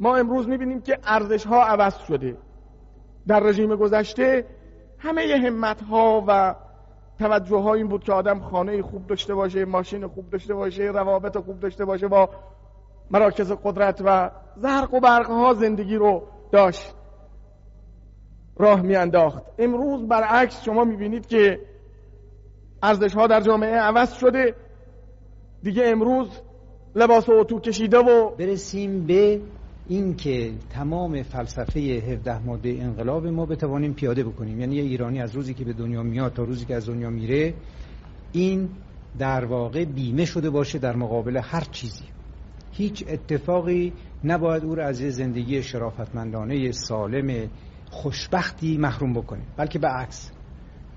ما امروز می‌بینیم که ارزش ها عوض شده. در رژیم گذشته همه همت ها و توجه ها این بود که آدم خانه خوب داشته باشه ماشین خوب داشته باشه روابط خوب داشته باشه با مراکز قدرت و زرق و برق ها زندگی رو داشت. راه میانداخت. امروز برعکس شما می‌بینید که ارزش ها در جامعه عوض شده. دیگه امروز لباس اتو کشیده و برسیم به اینکه تمام فلسفه 17 ماده انقلاب ما بتوانیم پیاده بکنیم. یعنی یه ایرانی از روزی که به دنیا میاد تا روزی که از دنیا میره این در واقع بیمه شده باشه در مقابل هر چیزی. هیچ اتفاقی نباید او را از زندگی شرافتمندانه سالم خوشبختی محروم بکنه. بلکه به عکس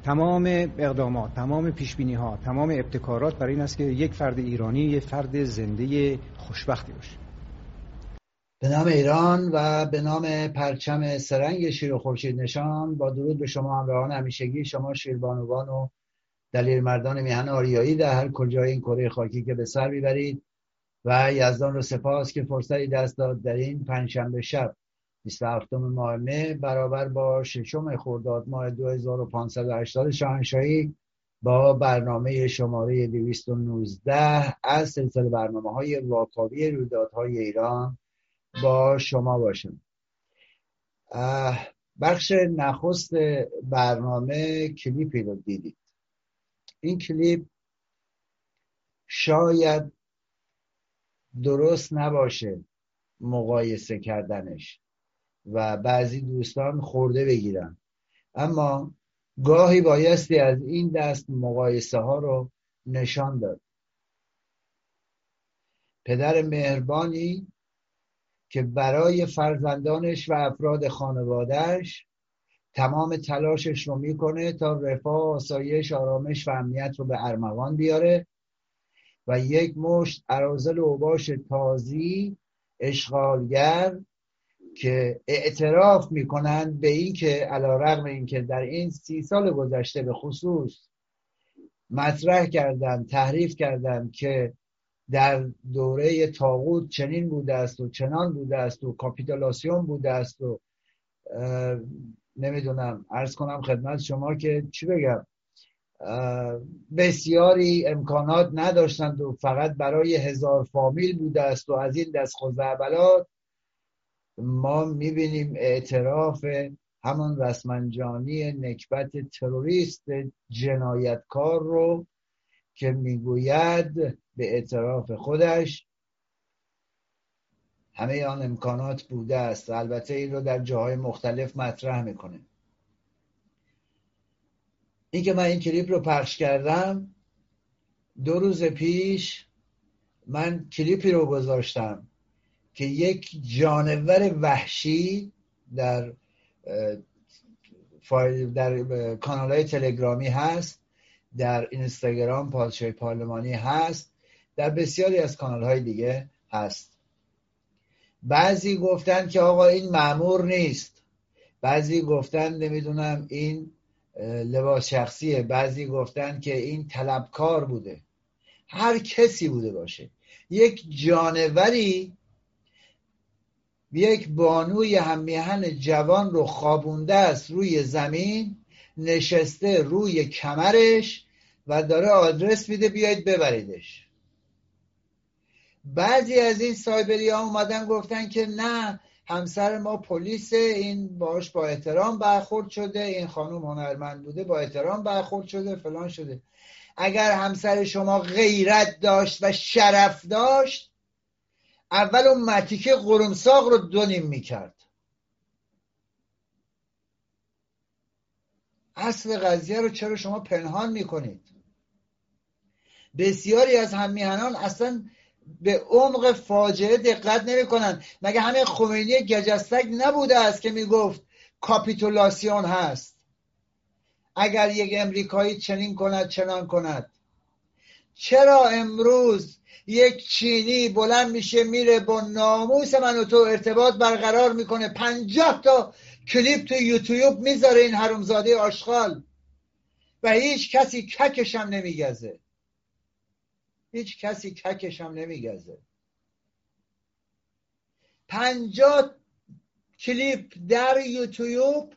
تمام اقدامات تمام پیشبینی ها تمام ابتکارات برای این است که یک فرد ایرانی یک فرد زنده خوشبختی باشه. به نام ایران و به نام پرچم سرنگ شیر و خورشید نشان. با درود به شما همراهان همیشگی شما شیربانوان و دلیل مردان میهن آریایی در هر کجای این کره خاکی که به سر می‌برید و یزدان رو سپاس که فرصتی دست داد در این پنجشنبه شب 27 ماه مه برابر با ششم خرداد ماه 2580 شاهنشاهی با برنامه شماره 219 از سلسله برنامه های واکاوی رویدادهای ایران. با شما باشم. بخش نخست برنامه کلیپی رو دیدید. این کلیپ شاید درست نباشه مقایسه کردنش و بعضی دوستان خورده بگیرن. اما گاهی بایستی از این دست مقایسه ها رو نشان داد. پدر مهربانی که برای فرزندانش و افراد خانوادهش تمام تلاشش رو می‌کنه تا رفاه آسایش آرامش و امنیت رو به ارمغان بیاره و یک مشت عرازل و اوباش تازی اشغالگر که اعتراف می‌کنند به اینکه علا رقم اینکه در این سی سال گذشته به خصوص مطرح کردن تحریف کردن که در دوره تاغوت چنین بوده است و چنان بوده است و کاپیتولاسیون بوده است و نمی‌دونم ارز کنم خدمت شما که چی بگم بسیاری امکانات نداشتند و فقط برای هزار فامیل بوده است و از این دست خزعبلات ما می‌بینیم اعتراف همان رسمنجانی نکبت تروریست جنایتکار رو که می‌گوید به اعتراف خودش. همه آن امکانات بوده است البته این رو در جاهای مختلف مطرح می‌کنه این که من این کلیپ رو پخش کردم دو روز پیش من کلیپی رو گذاشتم که یک جانور وحشی در در کانال های تلگرامی هست در اینستاگرام پادشاه پارلمانی هست. در بسیاری از کانال های دیگه هست. بعضی گفتن که آقا این معمور نیست. بعضی گفتن نمی‌دونم این لباس شخصیه. بعضی گفتن که این طلبکار بوده. هر کسی بوده باشه. یک جانوری یک بانوی همیهن جوان رو خوابونده است روی زمین نشسته روی کمرش و داره آدرس میده بیاید ببریدش. بعضی از این سایبری ها اومدن گفتن که نه همسر ما پلیس این باش با احترام برخورد شده این خانم هنرمند بوده با احترام برخورد شده فلان شده. اگر همسر شما غیرت داشت و شرف داشت اول اون متیکه قرمساق رو دونیم می‌کرد. اصل قضیه رو چرا شما پنهان می‌کنید؟ بسیاری از همیهنان اصلا به عمق فاجعه دقت نمی‌کنن. مگه همه خمینی گجستک نبوده است که می‌گفت کاپیتولاسیون هست؟ اگر یک امریکایی چنین کند چنان کند. چرا امروز یک چینی بلند میشه میره با ناموس من و تو ارتباط برقرار می‌کنه؟ پنجاه تا کلیپ تو یوتیوب می‌ذاره این حرومزاده آشغال. و هیچ کسی ککشم نمیگزه. هیچ کسی ککشم نمیگزه. پنجاه کلیپ در یوتیوب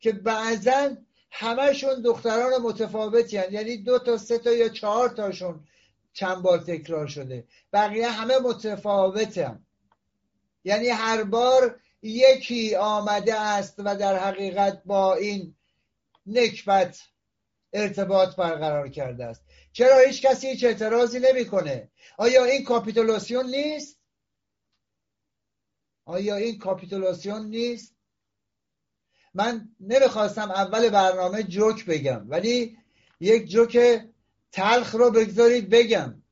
که بعضا همشون دختران متفاوتی هن. یعنی دو تا سه تا یا چهار تاشون چند بار تکرار شده. بقیه همه متفاوتن. یعنی هر بار یکی آمده است و در حقیقت با این نکبت ارتباط برقرار کرده است. چرا هیچ کسی هیچ اعتراضی نمی‌کنه؟ آیا این کاپیتولاسیون نیست؟ آیا این کاپیتولاسیون نیست؟ من نمی‌خواستم اول برنامه جوک بگم ولی یک جوک تلخ رو بگذارید بگم.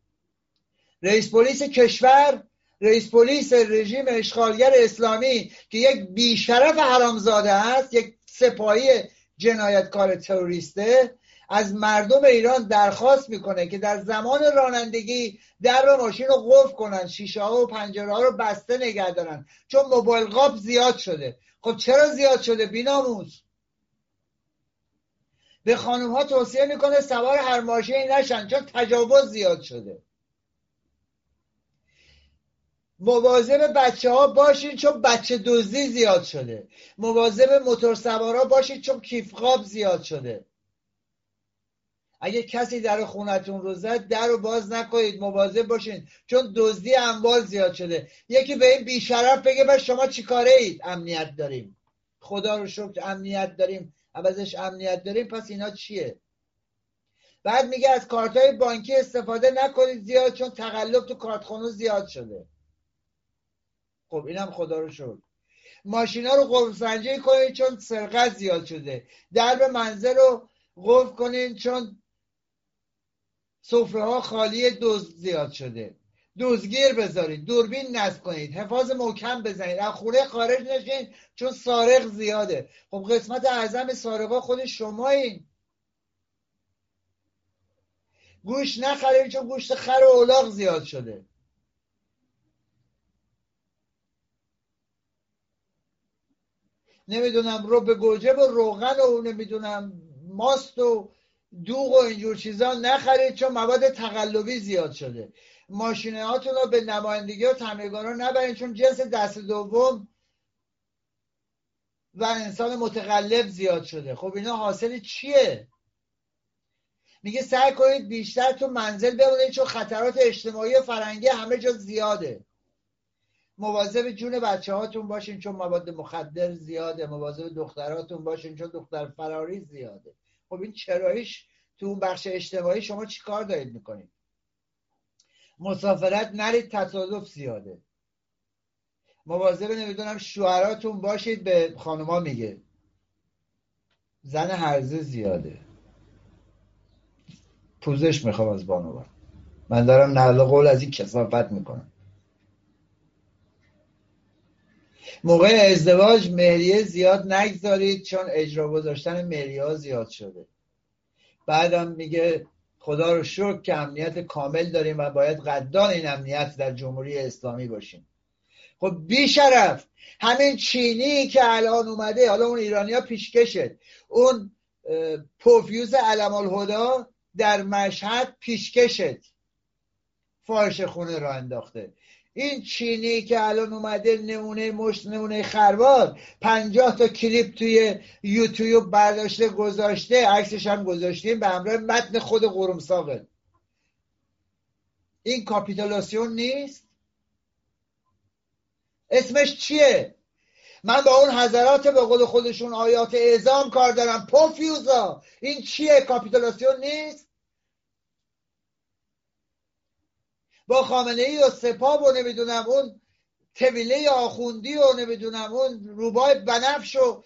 رئیس پلیس کشور رئیس پلیس رژیم اشغالگر اسلامی که یک بیشرف حرامزاده است یک سپاهی جنایتکار تروریسته از مردم ایران درخواست می‌کنه که در زمان رانندگی در ماشین رو قفل کنن شیشه ها و پنجره ها رو بسته نگه دارن. چون موبایل قاب زیاد شده. خب چرا زیاد شده؟ بیناموز به خانم ها توصیه می‌کنه سوار هر ماشینی نشن چون تجاوز زیاد شده. مواظب بچه ها باشین چون بچه دزدی زیاد شده. مواظب موتور سوارا باشین چون کیفقاب زیاد شده. اگه کسی در خونتون رو زد در رو باز نکنید مواظب باشین. چون دزدی اموال زیاد شده. یکی به این بیشرف بگه بس شما چیکاره اید؟ امنیت داریم. خدا رو شکر امنیت داریم. عوضش امنیت داریم. پس اینا چیه؟ بعد میگه از کارت های بانکی استفاده نکنید زیاد چون تقلب تو کارتخونه زیاد شده. خب اینم خدا رو شکر. ماشینا رو قرب سنجی کنید چون سرقت زیاد شده. درب منزل رو قفل کنید چون سفره ها خالی دوز زیاد شده. دوزگیر بذارید دوربین نصب کنید حفاظ محکم بزنید از خونه خارج نشین چون سارق زیاده. خب قسمت اعظم سارقا خود شما این گوش نخرید چون گوشت خر و اولاغ زیاد شده. نمی‌دونم رو به گوجه و روغن و نمی‌دونم ماست و دوغ و اینجور چیزا نخرید چون مواد تقلبی زیاد شده. ماشینه هاتون رو به نمایندگی و تمیرگان رو نبرید چون جنس دست دوم و انسان متقلب زیاد شده. خب اینا حاصل چیه؟ میگه سعی کنید بیشتر تو منزل بمونید چون خطرات اجتماعی و فرنگی همه جا زیاده. مواظب جون بچه هاتون باشین چون مواد مخدر زیاده. مواظب دختراتون باشین چون دختر فراری زیاده. خب این چرایش تو اون بخش اجتماعی شما چی کار دارید می‌کنید؟ مسافرت نرید تصادف زیاده. مواظب نمی‌دونم شوهراتون باشید به خانوما میگه. زن هرزه زیاده. پوزش می‌خوام از بانوان. من دارم نقل قول از این کسافت می‌کنم. موقع ازدواج مهریه زیاد نگذارید چون اجرا گذاشتن مهریه ها زیاد شده. بعدم میگه خدا رو شکر که امنیت کامل داریم و باید قدان این امنیت در جمهوری اسلامی باشیم. خب بیشرف همین چینی که الان اومده حالا اون ایرانیا پیشکشت اون پوفیوز علم الهدا در مشهد پیشکشت فارش خونه را انداخته. این چینی که الان اومده نمونه مشت نمونه خروار پنجاه تا کلیپ توی یوتیوب برداشته گذاشته عکسش هم گذاشتیم به همراه متن خود قرمساقه این کاپیتولاسیون نیست؟ اسمش چیه؟ من با اون حضرات به قول خودشون آیات اعزام کار دارم. پوفیوزا. این چیه؟ کاپیتولاسیون نیست؟ با خامنه ای و سپاه و نمی‌دونم اون طویله آخوندی و نمی‌دونم اون روبای بنفش و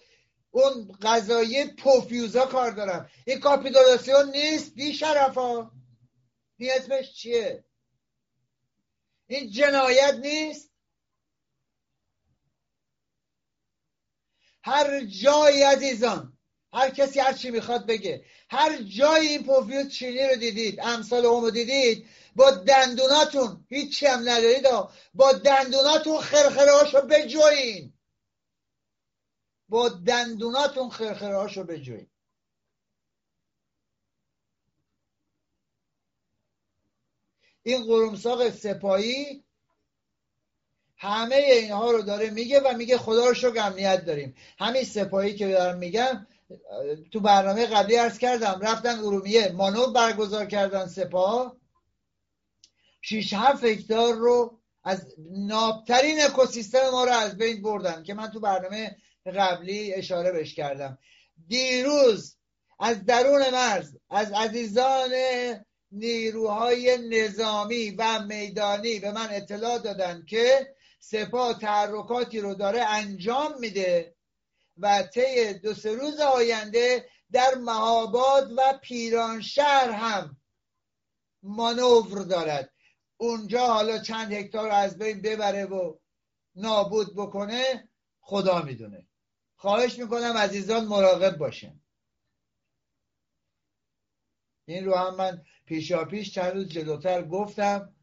اون غذایی پوفیوزا کار دارم. این کاپیتولاسیون نیست بی شرفا. این اسمش چیه؟ این جنایت نیست. هر جایی عزیزان هر کسی هر چی می‌خواد بگه. هر جایی این پوفیوز چینی رو دیدید امثال اون دیدید با دندوناتون هیچی هم ندارید با دندوناتون خرخره هاشو بجوین. با دندوناتون خرخره هاشو بجوین. این قرمساق سپایی همه اینها رو داره میگه و میگه خدا رو شکر امنیت داریم. همین سپاهی که دارم میگم تو برنامه قبلی ارز کردم رفتن ارومیه مانور برگزار کردن سپاه. شیش هفت هکتار رو از نابترین اکوسیستم ما رو از بین بردن که من تو برنامه قبلی اشاره بش کردم. دیروز از درون مرز از عزیزان نیروهای نظامی و میدانی به من اطلاع دادن که سپاه تحرکاتی رو داره انجام میده. و طی دو سه روز آینده در مهاباد و پیرانشهر هم مانور دارد. اونجا حالا چند هکتار از بین ببره و نابود بکنه خدا می‌دونه. خواهش می‌کنم عزیزان مراقب باشن این رو هم من پیشا پیش چند روز جلوتر گفتم.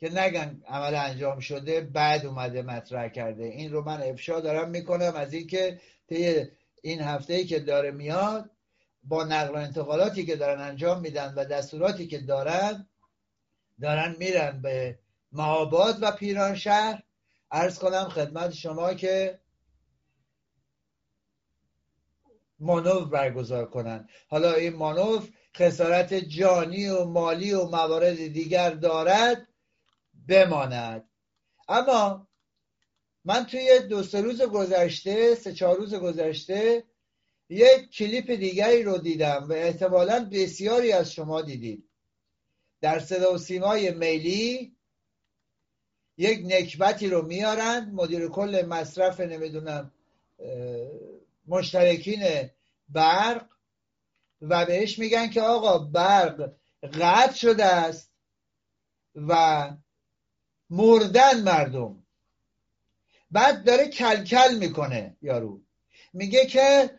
که نگن عمل انجام شده بعد اومده مطرح کرده. این رو من افشا دارم می‌کنم از اینکه طی این هفته ای که داره میاد با نقل و انتقالاتی که دارن انجام میدن و دستوراتی که دارن دارن میرن به مهاباد و پیران شهر. ارز کنم خدمت شما که مانور برگزار کنن. حالا این مانور خسارت جانی و مالی و موارد دیگر دارد. بماند. اما من توی دو سه روز گذشته سه چهار روز گذشته یک کلیپ دیگری رو دیدم و احتمالا بسیاری از شما دیدید. در صدا و سیمای میلی یک نکبتی رو میارن مدیر کل مصرف نمی‌دونم مشترکین برق و بهش میگن که آقا برق قطع شده است و مردن مردم. بعد داره کلکل می‌کنه یارو. میگه که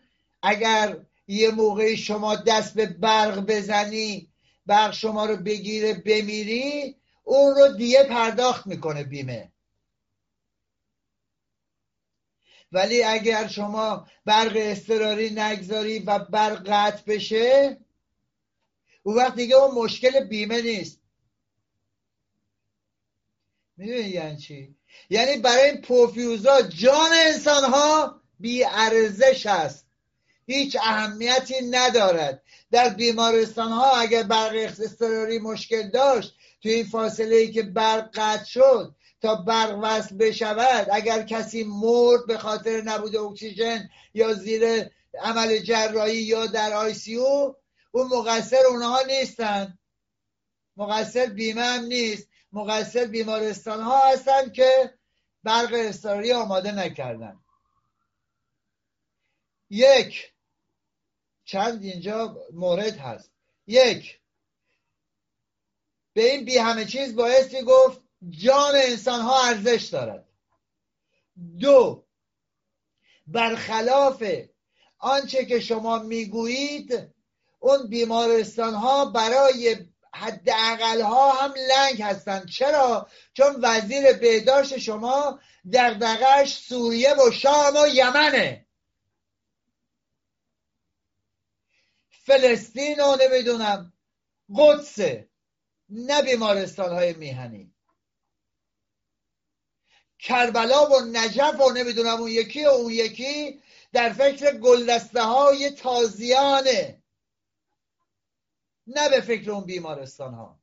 اگر یه موقعی شما دست به برق بزنی برق شما رو بگیره بمیری اون رو دیگه پرداخت می‌کنه بیمه. ولی اگر شما برق اضطراری نگذاری و برق قطع بشه اون وقت دیگه اون مشکل بیمه نیست. می‌دونی یعنی چی؟ یعنی برای این پوفیوزا جان انسان ها بی ارزش است هیچ اهمیتی ندارد. در بیمارستان ها اگر برق اضطراری مشکل داشت تو این فاصله ای که برق قطع شد تا برق وصل بشود اگر کسی مرد به خاطر نبود اکسیژن یا زیر عمل جراحی یا در آی سی او اون مقصر اونها نیستن. مقصر بیمه هم نیست. مقصر بیمارستان ها هستن که برق اضطراری آماده نکردن. یک چند اینجا مورد هست. یک به این بی همه چیز بایستی گفت جان انسان ها ارزش دارد. دو برخلاف آنچه که شما می‌گویید اون بیمارستان ها برای حداقل ها هم لنگ هستند چرا؟ چون وزیر بهداشت شما دغدغش سوریه و شام و یمنه. فلسطین رو نمی‌دونم. قدسه. نه بیمارستان های میهنی. کربلا و نجف و نمی‌دونم اون یکی و اون یکی در فکر گلدسته های تازیانه. نه به فکر اون بیمارستان ها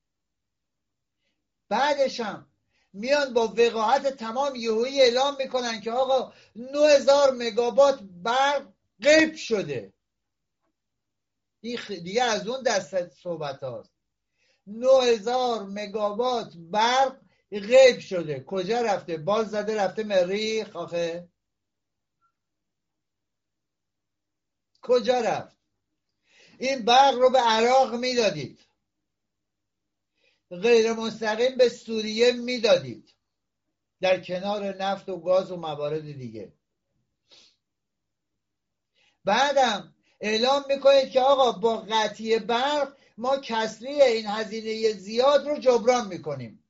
بعدش هم میان با وقاحت تمام یهویی اعلام می‌کنن که آقا 9000 مگابات برق قیب شده. دیگه از اون دست صحبت هاست. 9000 مگاوات برق غیب شده. کجا رفته؟ بال زده رفته مریخ آخه. کجا رفت؟ این برق رو به عراق می‌دادید. غیر مستقیم به سوریه می‌دادید. در کنار نفت و گاز و موارد دیگه. بعدم اعلام می‌کنید که آقا با قطعی برق ما کسری این هزینه زیاد رو جبران می‌کنیم.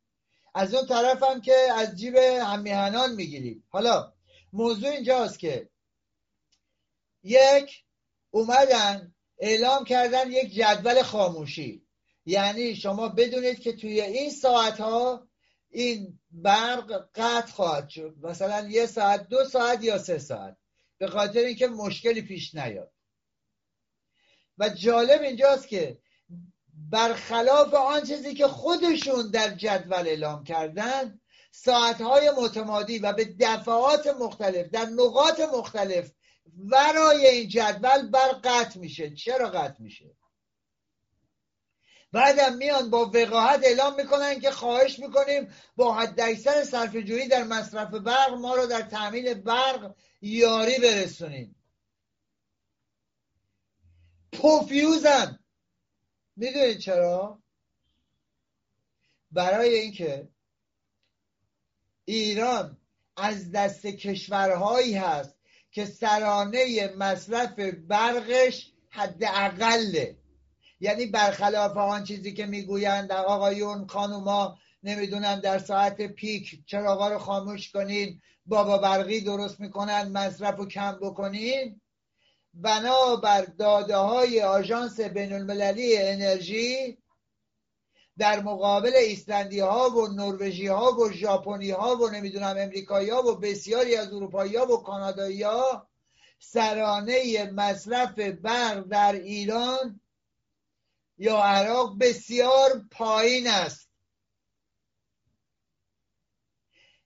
از اون طرف هم که از جیب همیهنان می‌گیریم. حالا موضوع اینجاست که یک اومدن اعلام کردن یک جدول خاموشی. یعنی شما بدونید که توی این ساعت ها این برق قطع خواهد شد. مثلا یه ساعت دو ساعت یا سه ساعت. به خاطر اینکه مشکلی پیش نیاد. و جالب اینجاست که برخلاف آن چیزی که خودشون در جدول اعلام کردن ساعتهای متمادی و به دفعات مختلف در نقاط مختلف ورای این جدول بر قطع میشه. چرا قطع میشه؟ بعدم میان با وقاحت اعلام می‌کنن که خواهش می‌کنیم با حد اکثر صرف جویی در مصرف برق ما رو در تامین برق یاری برسونیم. پوفیوزن. می‌دونید چرا؟ برای اینکه ایران از دست کشورهایی هست که سرانه مصرف برقش حد اقله یعنی برخلاف آن چیزی که می‌گویند آقایون خانوما نمی‌دونم در ساعت پیک چراغا رو خاموش کنین بابا برقی درست می‌کنن مصرف رو کم بکنین. بنابر داده های آژانس بین المللی انرژی در مقابل ایسلندی ها و نروژی ها و ژاپنی ها و نمی‌دونم امریکایی ها و بسیاری از اروپایی ها و کانادایی ها سرانه مصرف برق در ایران یا عراق بسیار پایین است.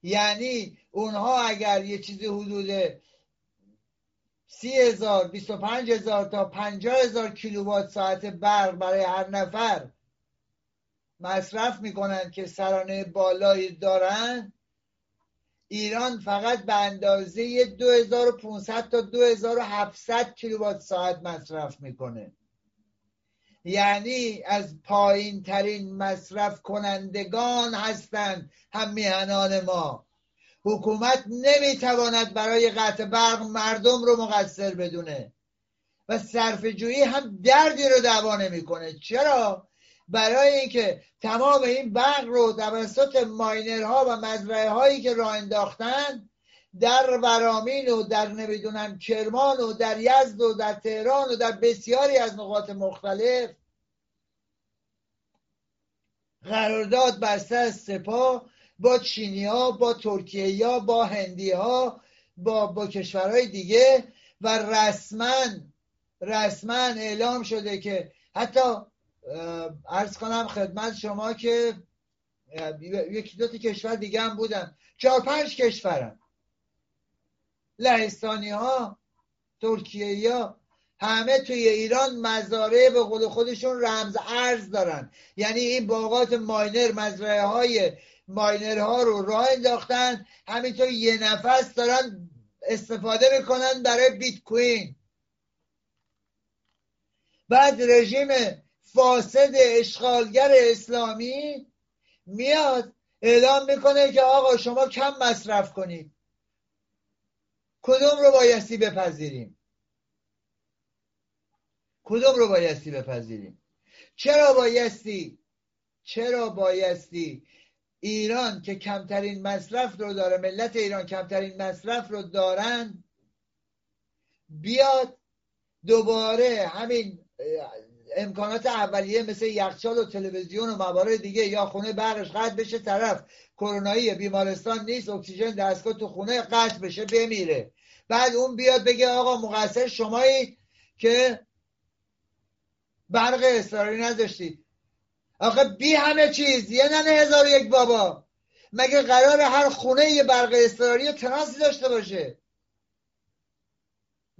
یعنی اونها اگر یه چیزی حدود سی هزار بیست و پنج هزار تا پنجاه هزار کیلووات ساعت برق برای هر نفر مصرف می‌کنن که سرانه بالایی دارن. ایران فقط به اندازه 2500 تا 2700 کیلووات ساعت مصرف می‌کنه. یعنی از پایین ترین مصرف کنندگان هستند هم میهنان ما. حکومت نمی‌تواند برای قطع برق مردم رو مقصر بدونه و صرف جویی هم دردی رو دوا نمی‌کنه. چرا؟ برای اینکه تمام این برق رو توسط ماینرها و مزرعه هایی که راه انداختن در ورامین و در نمی‌دونم کرمان و در یزد و در تهران و در بسیاری از نقاط مختلف قرارداد بسته از سپاه با چینی ها با ترکیه ها با هندی ها با, با کشورهای دیگه و رسما رسما اعلام شده که حتی ارز کنم خدمت شما که یکی دو کشور دیگه هم بودن. چهار پنج کشورم لهستانی ها ترکیه ها همه توی ایران مزارع به قول خودشون رمز ارز دارن. یعنی این باغات ماینر مزرعه های ماینر ها رو راه انداختن. همینطور یه نفس دارن استفاده می‌کنن برای بیت کوین. بعد رژیم فاسد اشغالگر اسلامی میاد اعلام می‌کنه که آقا شما کم مصرف کنید. کدوم رو بایستی بپذیریم؟ کدوم رو بایستی بپذیریم؟ چرا بایستی؟ چرا بایستی ایران که کمترین مصرف رو داره ملت ایران کمترین مصرف رو دارن بیاد دوباره همین امکانات اولیه مثل یخچال و تلویزیون و موارد دیگه یا خونه برقش قطع بشه طرف کرونایی بیمارستان نیست اکسیژن دستگاه تو خونه قطع بشه بمیره. بعد اون بیاد بگه آقا مقصر شمایی که برق اصراری نذاشتید آخه بی همه چیز یه ننه هزار یک بابا. مگه قرار هر خونه یه برق اضطراری و داشته باشه؟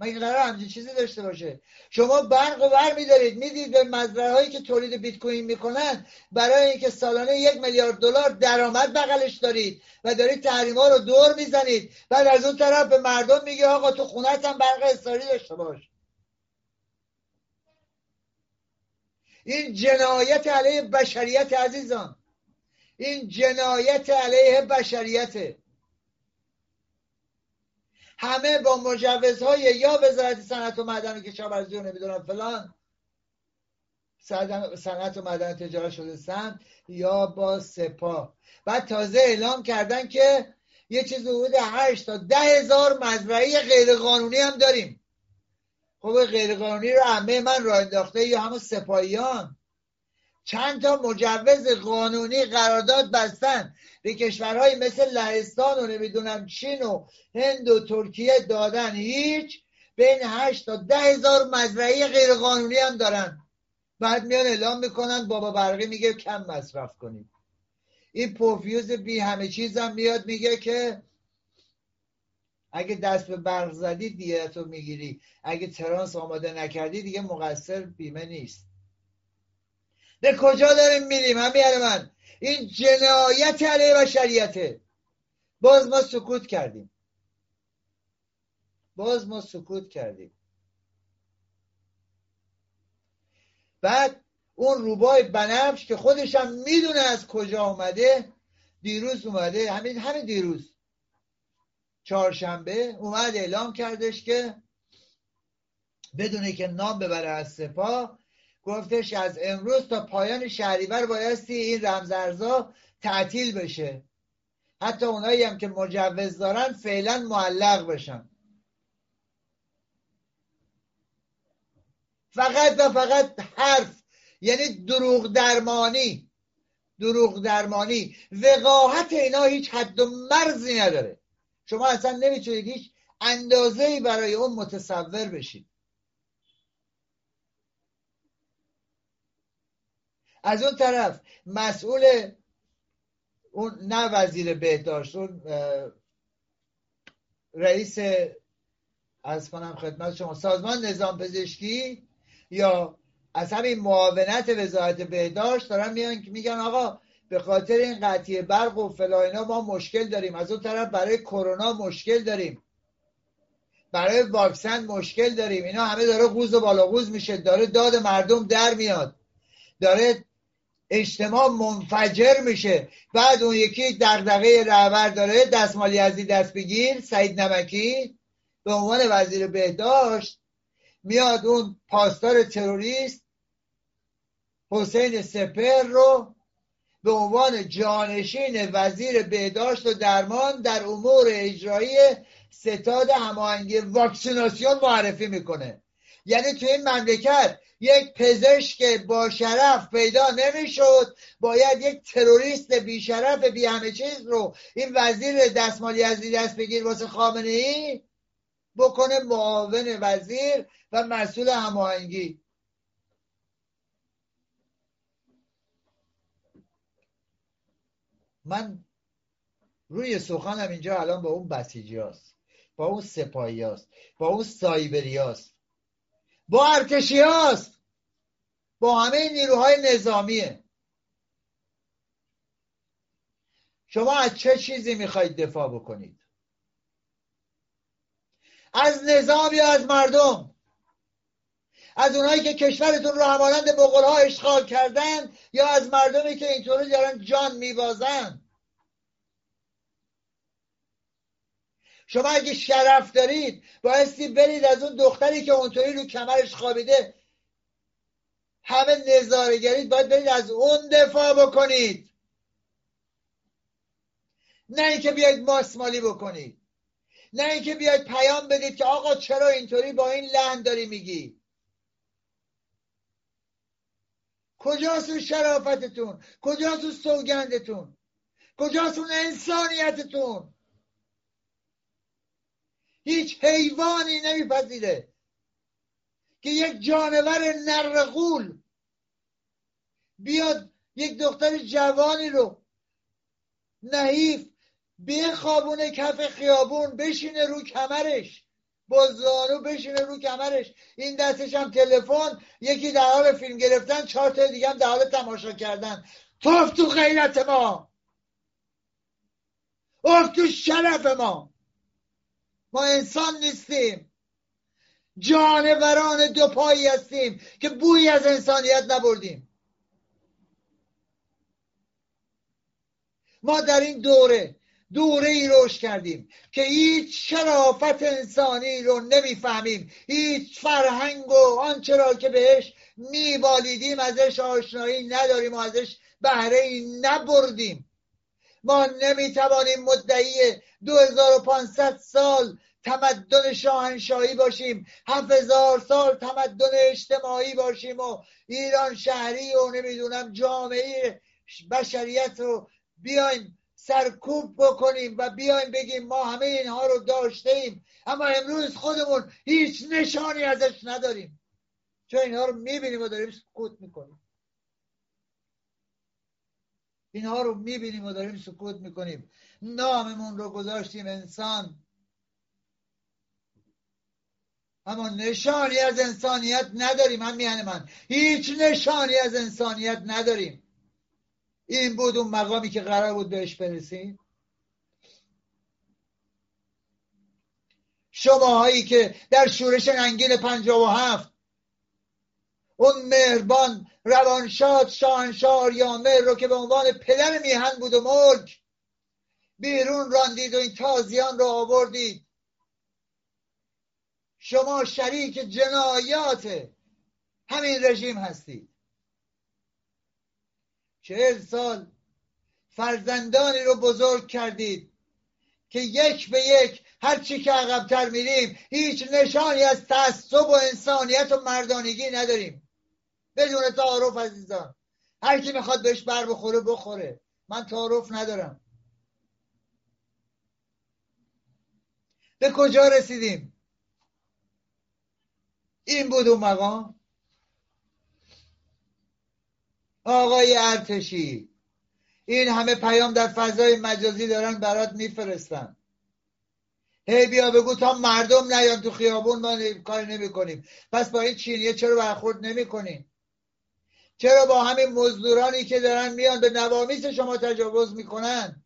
مگه قرار همچین چیزی داشته باشه. شما برق و بر میدارید. می‌دید به مزرعه هایی که تولید بیت کوین می‌کنن برای اینکه سالانه یک میلیارد دلار درآمد بغلش دارید و دارید تحریما رو دور می‌زنید. بعد از اون طرف به مردم میگه آقا تو خونت هم برق اضطراری داشته باش. این جنایت علیه بشریت عزیزان. این جنایت علیه بشریته. همه با مجوزهای یا وزارت صنعت و معدن و کشاورزی و نمی‌دونم فلان صنعت و معدن تجارت شده سند یا با سپاه. بعد تازه اعلام کردن که یه چیز حدود هشت تا ده هزار مزرعه غیر قانونی هم داریم. خب غیر قانونی رو عمه من را انداخته یا همون سپاهیان. چند تا مجوز قانونی قرارداد بستن. به کشورهای مثل لهستان و نمی‌دونم چین و هند و ترکیه دادن هیچ بین هشت تا ده هزار مزرعه غیرقانونی هم دارن. بعد میان اعلام می‌کنن بابا برقی میگه کم مصرف کنید این پوفیوز بی همه چیزم میاد میگه که اگه دست به برق زدی دیت می‌گیری. اگه ترانس آماده نکردی دیگه مقصر بیمه نیست. به کجا داریم میریم؟ همین من. این جنایت علیه بشریته باز ما سکوت کردیم. باز ما سکوت کردیم. بعد اون روبای بنفش که خودشم می‌دونه از کجا آمده دیروز اومده همین همین دیروز. چهارشنبه اومد اعلام کردش که بدونه که نام ببره از سپاه گفتش از امروز تا پایان شهریور بایستی این رمزرزا تعطیل بشه. حتی اونایی هم که مجوز دارن فعلا معلق بشن. فقط و فقط حرف یعنی دروغ درمانی. دروغ درمانی. وقاحت اینا هیچ حد و مرزی نداره. شما اصلا نمی‌تونید هیچ اندازه برای اون متصور بشید. از اون طرف مسئول اون نه وزیر بهداشت اون رئیس از کنم خدمت شما سازمان نظام پزشکی یا از همین معاونت وزارت بهداشت دارن میان میگن آقا به خاطر این قطعی برق و فلاینا ما مشکل داریم. از اون طرف برای کرونا مشکل داریم. برای واکسن مشکل داریم. اینا همه داره قوز و بالا قوز میشه. داره داد مردم در میاد. داره اجتماع منفجر میشه. بعد اون یکی دغدغه رهبر داره دستمالی ازی دست بگیر سعید نمکی به عنوان وزیر بهداشت میاد اون پاسدار تروریست حسین سپر رو به عنوان جانشین وزیر بهداشت و درمان در امور اجرایی ستاد هماهنگی واکسیناسیون معرفی می‌کنه. یعنی تو این مملکت یک پزشک با شرف پیدا نمی‌شد باید یک تروریست بی شرف بی همه چیز رو این وزیر دستمالی از دست بگیر واسه خامنه ای بکنه معاون وزیر و مسئول هماهنگی من روی سخنم اینجا الان با اون بسیجی هست. با اون سپاهی هست. با اون سایبری هست. با ارتشی هست. با همه نیروهای نظامیه. شما از چه چیزی می‌خواید دفاع بکنید؟ از نظام یا از مردم؟ از اونایی که کشورتون رو همانند مغول ها اشغال کردن یا از مردمی که اینطوری دارن جان میبازن؟ شما اگه شرف دارید بایستی برید از اون دختری که اونطوری رو کمرش خوابیده همه نظارگرید باید برید از اون دفاع بکنید. نه اینکه بیاید ماسمالی بکنید. نه اینکه بیاید پیام بدید که آقا چرا اینطوری با این لحن داری میگی. کجاست اون شرافتتون؟ کجاست اون سوگندتون؟ کجاست اون انسانیتتون؟ هیچ حیوانی نمیپذیره که یک جانور نرغول بیاد یک دختر جوانی رو نحیف بخوابونه کف خیابون بشینه رو کمرش با زانو بشینه رو کمرش. این دستش هم تلفن یکی در حال فیلم گرفتن چهار تا دیگه هم در حال تماشا کردن. توف تو غیرت ما. اف تو شرف ما. ما انسان نیستیم. جانوران دو پایی هستیم که بوی از انسانیت نبردیم. ما در این دوره دوره ای روش کردیم که هیچ شرافت انسانی رو نمی‌فهمیم. هیچ فرهنگ و آنچه را که بهش میبالیدیم ازش آشنایی نداریم و ازش بهره ای نبردیم. ما نمی‌توانیم مدعی 2500 سال تمدن شاهنشاهی باشیم. هزار سال تمدن اجتماعی باشیم و ایران شهری و نمی‌دونم جامعه بشریت رو بیایم سرکوب بکنیم و بیایم بگیم ما همه اینها رو داشتیم اما امروز خودمون هیچ نشانی ازش نداریم. چون اینها رو می‌بینیم و داریم سکوت می‌کنیم. اینها رو می‌بینیم و داریم سکوت می‌کنیم. ناممون رو گذاشتیم انسان. اما نشانی از انسانیت نداریم هم میهن من. هیچ نشانی از انسانیت نداریم. این بود اون مقامی که قرار بود بهش برسیم. شماهایی که در شورش انگیل پنجاب و هفت اون مهربان روانشاد شاهنشاه یامر رو که به عنوان پدر میهن بود و ملک بیرون راندید و این تازیان رو آوردید. شما شریک جنایات همین رژیم هستید. چهل سال فرزندانی رو بزرگ کردید که یک به یک هر چی که عقبتر میریم هیچ نشانی از تعصب و انسانیت و مردانگی نداریم. بدون تعارف عزیزان هر کی می‌خواد بهش بر بخوره بخوره. من تعارف ندارم. به کجا رسیدیم؟ این بود اون مقام. آقای ارتشی این همه پیام در فضای مجازی دارن برات میفرستن هی بیا بگو تا مردم نیان تو خیابون ما کار نمی کنیم پس با این چینیه چرا برخورد نمی کنیم چرا با همین مزدورانی که دارن میان به نوامیس شما تجاوز می‌کنن؟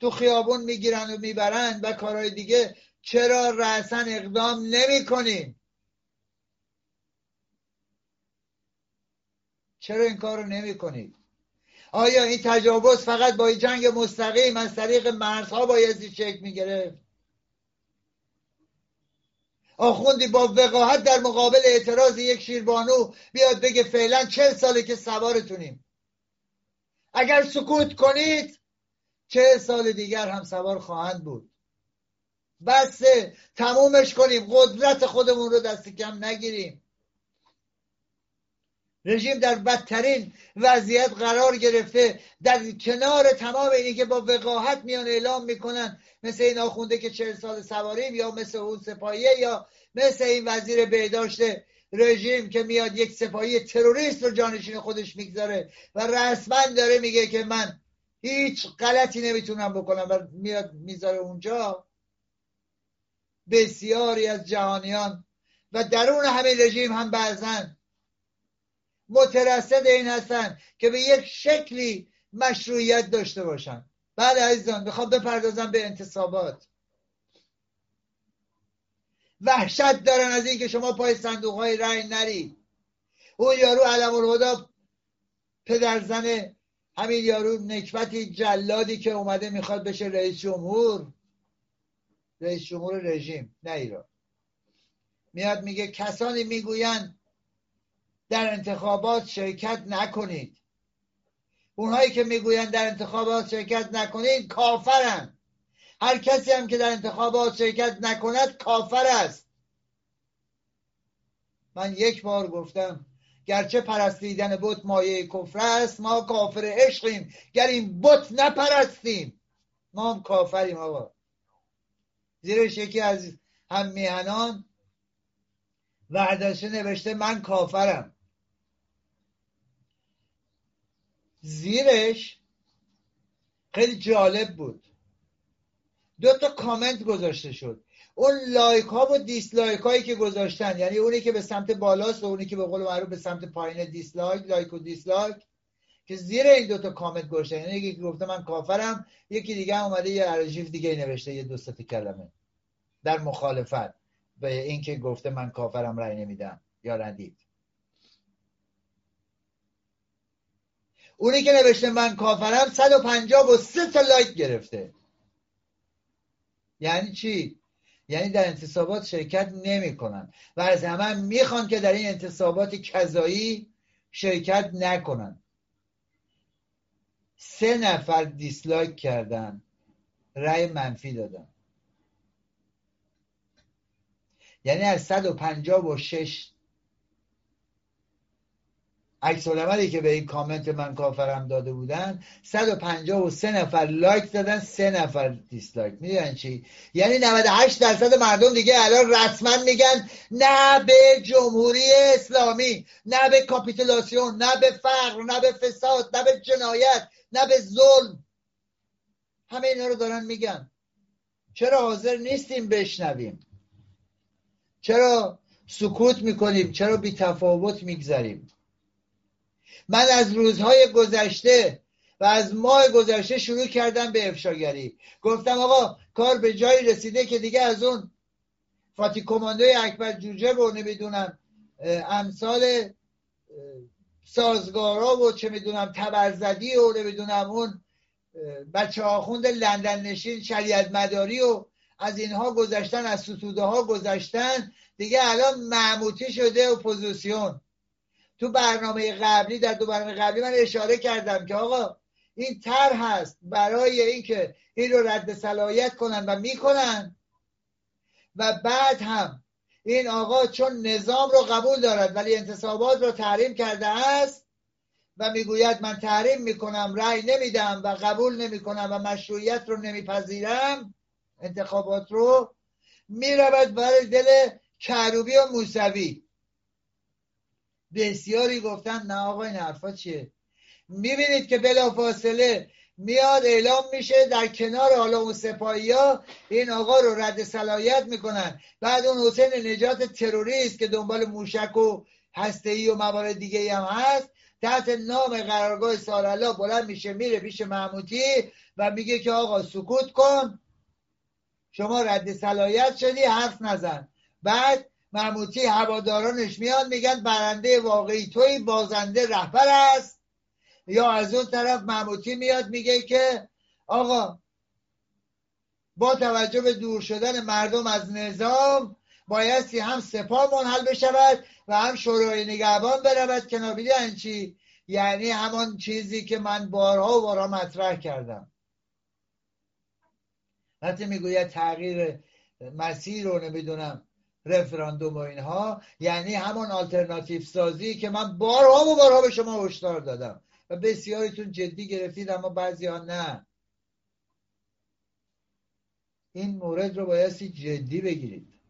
تو خیابون می‌گیرن و می‌برن و کارهای دیگه. چرا رأسا اقدام نمی کنیم چرا این کار رو نمی آیا این تجاوز فقط با جنگ مستقیم از طریق مرزها بایستی شکل می آخوندی با وقاحت در مقابل اعتراض یک شیربانو بیاد بگه فعلا چل ساله که سوارتونیم. اگر سکوت کنید چه سال دیگر هم سوار خواهند بود. بسه تمومش کنیم. قدرت خودمون رو دست کم نگیریم. رژیم در بدترین وضعیت قرار گرفته در کنار تمام اینی که با وقاحت میان اعلام می‌کنن مثل این آخونده که چهل سال سواریم یا مثل اون سپاهیه یا مثل این وزیر بهداشت رژیم که میاد یک سپاهی تروریست رو جانشین خودش می‌گذاره و رسما داره میگه که من هیچ غلطی نمی‌تونم بکنم و میاد می‌ذاره اونجا. بسیاری از جهانیان و درون همین رژیم هم بعضن مترصد این هستن که به یک شکلی مشروعیت داشته باشن بله عزیزان می‌خوام بپردازم به انتصابات. وحشت دارن از اینکه شما پای صندوق های رأی نرید. اون یارو علم الهدا پدرزن همین یارو نکبتی جلادی که اومده می‌خواد بشه رئیس جمهور. رئیس جمهور رژیم نه ایران. میاد میگه کسانی می‌گویند در انتخابات شرکت نکنید. اونهایی که می‌گویند در انتخابات شرکت نکنید کافرن. هر کسی هم که در انتخابات شرکت نکند کافر است. من یک بار گفتم گرچه پرستیدن بت مایه کفر است ما کافر عشقیم گر این بت نپرستیم. ما هم کافریم آقا. زیرش یکی از هم میهنان ورداشته نوشته من کافرم. زیرش خیلی جالب بود. دو تا کامنت گذاشته شد. اون لایک ها و دیسلایک هایی که گذاشتن یعنی اونی که به سمت بالاست و اونی که به قول معروف به سمت پایین دیسلایک لایک و دیسلایک که زیر این دوتا کامنت گذاشتن. یعنی یکی گفته من کافرم یکی دیگه اومده یه اراجیف دیگه نوشته یه دو کلمه. در مخالفت به اینکه گفته من کافرم رأی نمیدم یا ردید. اونی که نوشته من کافرم 153 تا لایک گرفته. یعنی چی؟ یعنی در انتصابات شرکت نمی‌کنن. و از همه می‌خوان که در این انتصابات کذایی شرکت نکنن. سه نفر دیسلایک کردن. رأی منفی دادن. یعنی از 156 کس که به این کامنت من کافرم داده بودن 153 نفر لایک دادن سه نفر دیسلایک. می‌دونن چی؟ یعنی 98 درصد مردم دیگه الان رسما میگن نه به جمهوری اسلامی نه به کاپیتولاسیون نه به فقر نه به فساد نه به جنایت نه به ظلم. همه اینا رو دارن میگن. چرا حاضر نیستیم بشنویم؟ چرا سکوت می‌کنیم؟ چرا بی تفاوت میگذریم؟ من از روزهای گذشته و از ماه گذشته شروع کردم به افشاگری. گفتم آقا کار به جایی رسیده که دیگه از اون فاتی کماندوی اکبر جوجه رو نمی‌دونم امثال سازگارا و چه می‌دونم تبرزدی و نمی‌دونم اون بچه آخوند لندن نشین شریعت مداری و از اینها گذشتن از ستوده ها گذشتن دیگه الان معموتی شده اپوزیسیون. تو برنامه قبلی در دو برنامه قبلی من اشاره کردم که آقا این تر هست برای اینکه این رو رد صلاحیت کنن و می‌کنن. و بعد هم این آقا چون نظام رو قبول دارد ولی انتصابات رو تحریم کرده است و می‌گوید من تحریم می‌کنم رأی نمیدم و قبول نمی‌کنم و مشروعیت رو نمیپذیرم انتخابات رو می‌رود برای دل کروبی و موسوی. بسیاری گفتن نه آقا این حرفا چیه؟ می‌بینید که بلا فاصله میاد اعلام میشه در کنار حالا اون سپاهی ها این آقا رو رد صلاحیت می‌کنن. بعد اون حسین نجات تروریست که دنبال موشک و هسته و موارد دیگه هم هست تحت نام قرارگاه سارالله بلند میشه میره پیش محمودی و میگه که آقا سکوت کن شما رد صلاحیت شدی حرف نزن. بعد محمودی هوادارانش میان میگن برنده واقعی توی بازنده رهبر است. یا از اون طرف محمودی میاد میگه که آقا با توجه به دور شدن مردم از نظام بایستی هم سپاه منحل بشود و هم شورای نگهبان برود. کنار بیدن چی؟ یعنی همان چیزی که من بارها و بارها مطرح کردم. وقتی می‌گوید تغییر مسیر رو نمی‌دونم. رفراندوم و اینها یعنی همون آلترناتیو سازی که من بارها و بارها به شما هشدار دادم. و بسیاریتون جدی گرفتید اما بعضی ها نه. این مورد رو بایستی جدی بگیرید.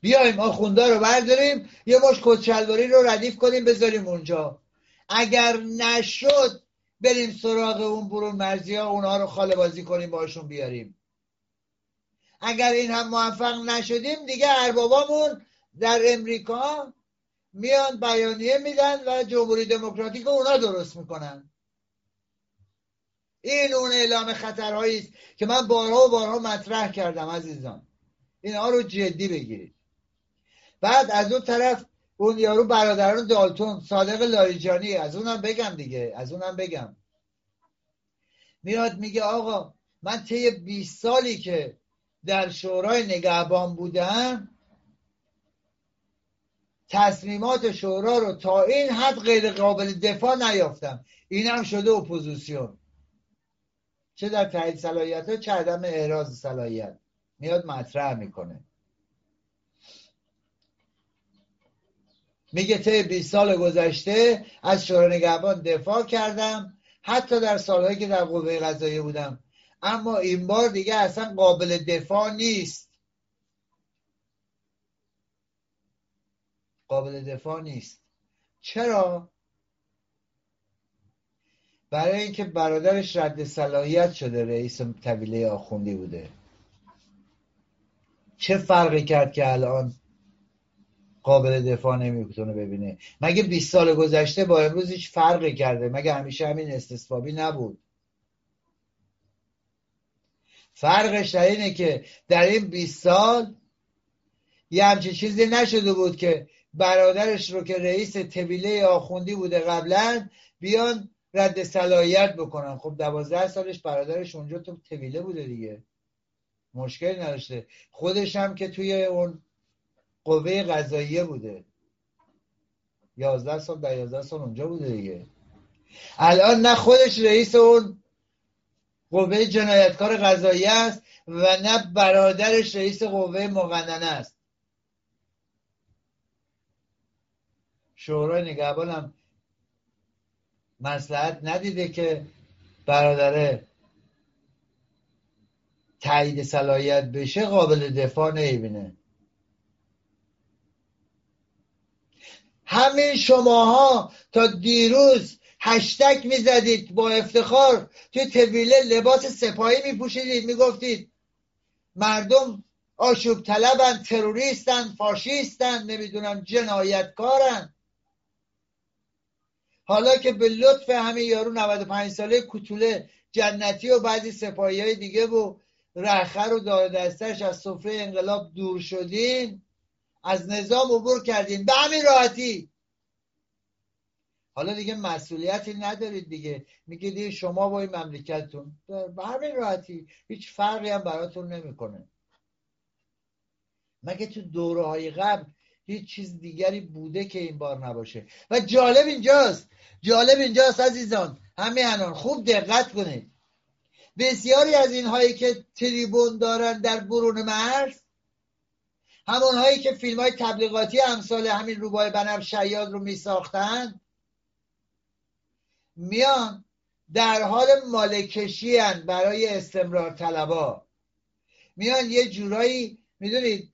بیایم آخونده رو برداریم یه مش کچلواری رو ردیف کنیم بذاریم اونجا. اگر نشد بریم سراغ اون برون مرزی ها اونها رو خاله بازی کنیم باشون بیاریم. اگر این هم موفق نشدیم دیگه اربابامون در امریکا میان بیانیه میدن و جمهوری دموکراتیک اونا درست می‌کنن. این اون اعلام خطرهایی است که من بارها و بارها مطرح کردم عزیزان. اینها رو جدی بگیرید. بعد از اون طرف اون یارو برادران دالتون صادق لاریجانی از اونم بگم دیگه از اونم بگم. میاد میگه آقا من طی 20 سالی که در شورای نگهبان بودم تصمیمات شورا رو تا این حد غیر قابل دفاع نیافتم. این هم شده اپوزیسیون. چه در تایید صلاحیت ها چه عدم احراز صلاحیت. میاد مطرح می‌کنه. میگه طی 20 سال گذشته از شورای نگهبان دفاع کردم. حتی در سالهایی که در قوه قضاییه بودم اما این بار دیگه اصلا قابل دفاع نیست. قابل دفاع نیست. چرا؟ برای اینکه برادرش رد صلاحیت شده رئیس طویله آخوندی بوده. چه فرقی کرد که الان قابل دفاع نمی‌تونه ببینه؟ مگه 20 سال گذشته با امروز هیچ فرقی کرده؟ مگه همیشه همین استثبابی نبود؟ فرقش در اینه که در این 20 سال یه همچین چیزی نشده بود که برادرش رو که رئیس طویله آخوندی بوده قبلا بیان رد صلاحیت بکنن. خب دوازده سالش برادرش اونجا تو طویله بوده دیگه. مشکل نداشته. خودش هم که توی اون قوه قضاییه بوده. یازده سال در یازده سال اونجا بوده دیگه. الان نه خودش رئیس اون قوه جنایتکار قضایی است و نه برادرش رئیس قوه مقننه است. شورای نگهبانم مسلحت ندیده که برادره تایید صلاحیت بشه قابل دفاع نمی‌بینه. همین شماها تا دیروز هشتک می‌زدید با افتخار توی طویله لباس سپاهی میپوشیدید می‌گفتید مردم آشوب طلبن تروریستن فاشیستن نمی‌دونم جنایتکارن حالا که به لطف همین یارو 95 ساله کوتوله جنتی و بعضی سپاهی های دیگه و رخر و دار دستش از سفره انقلاب دور شدین از نظام عبور کردین. به همین راحتی حالا دیگه مسئولیتی ندارید دیگه. میگه دیگه شما با این مملکتتون به همین راحتی هیچ فرقی هم براتون نمی‌کنه. مگه تو دوره های قبل هیچ چیز دیگری بوده که این بار نباشه؟ و جالب اینجاست. جالب اینجاست عزیزان. همه انان خوب دقت کنید. بسیاری از اینهایی که تریبون دارن در برون مرز همون هایی که فیلم های تبلیغاتی امثال همین روبای بنر شیاد رو می ساختن میان در حال مالکشی برای استمرار طلبا. میان یه جورایی می‌دونید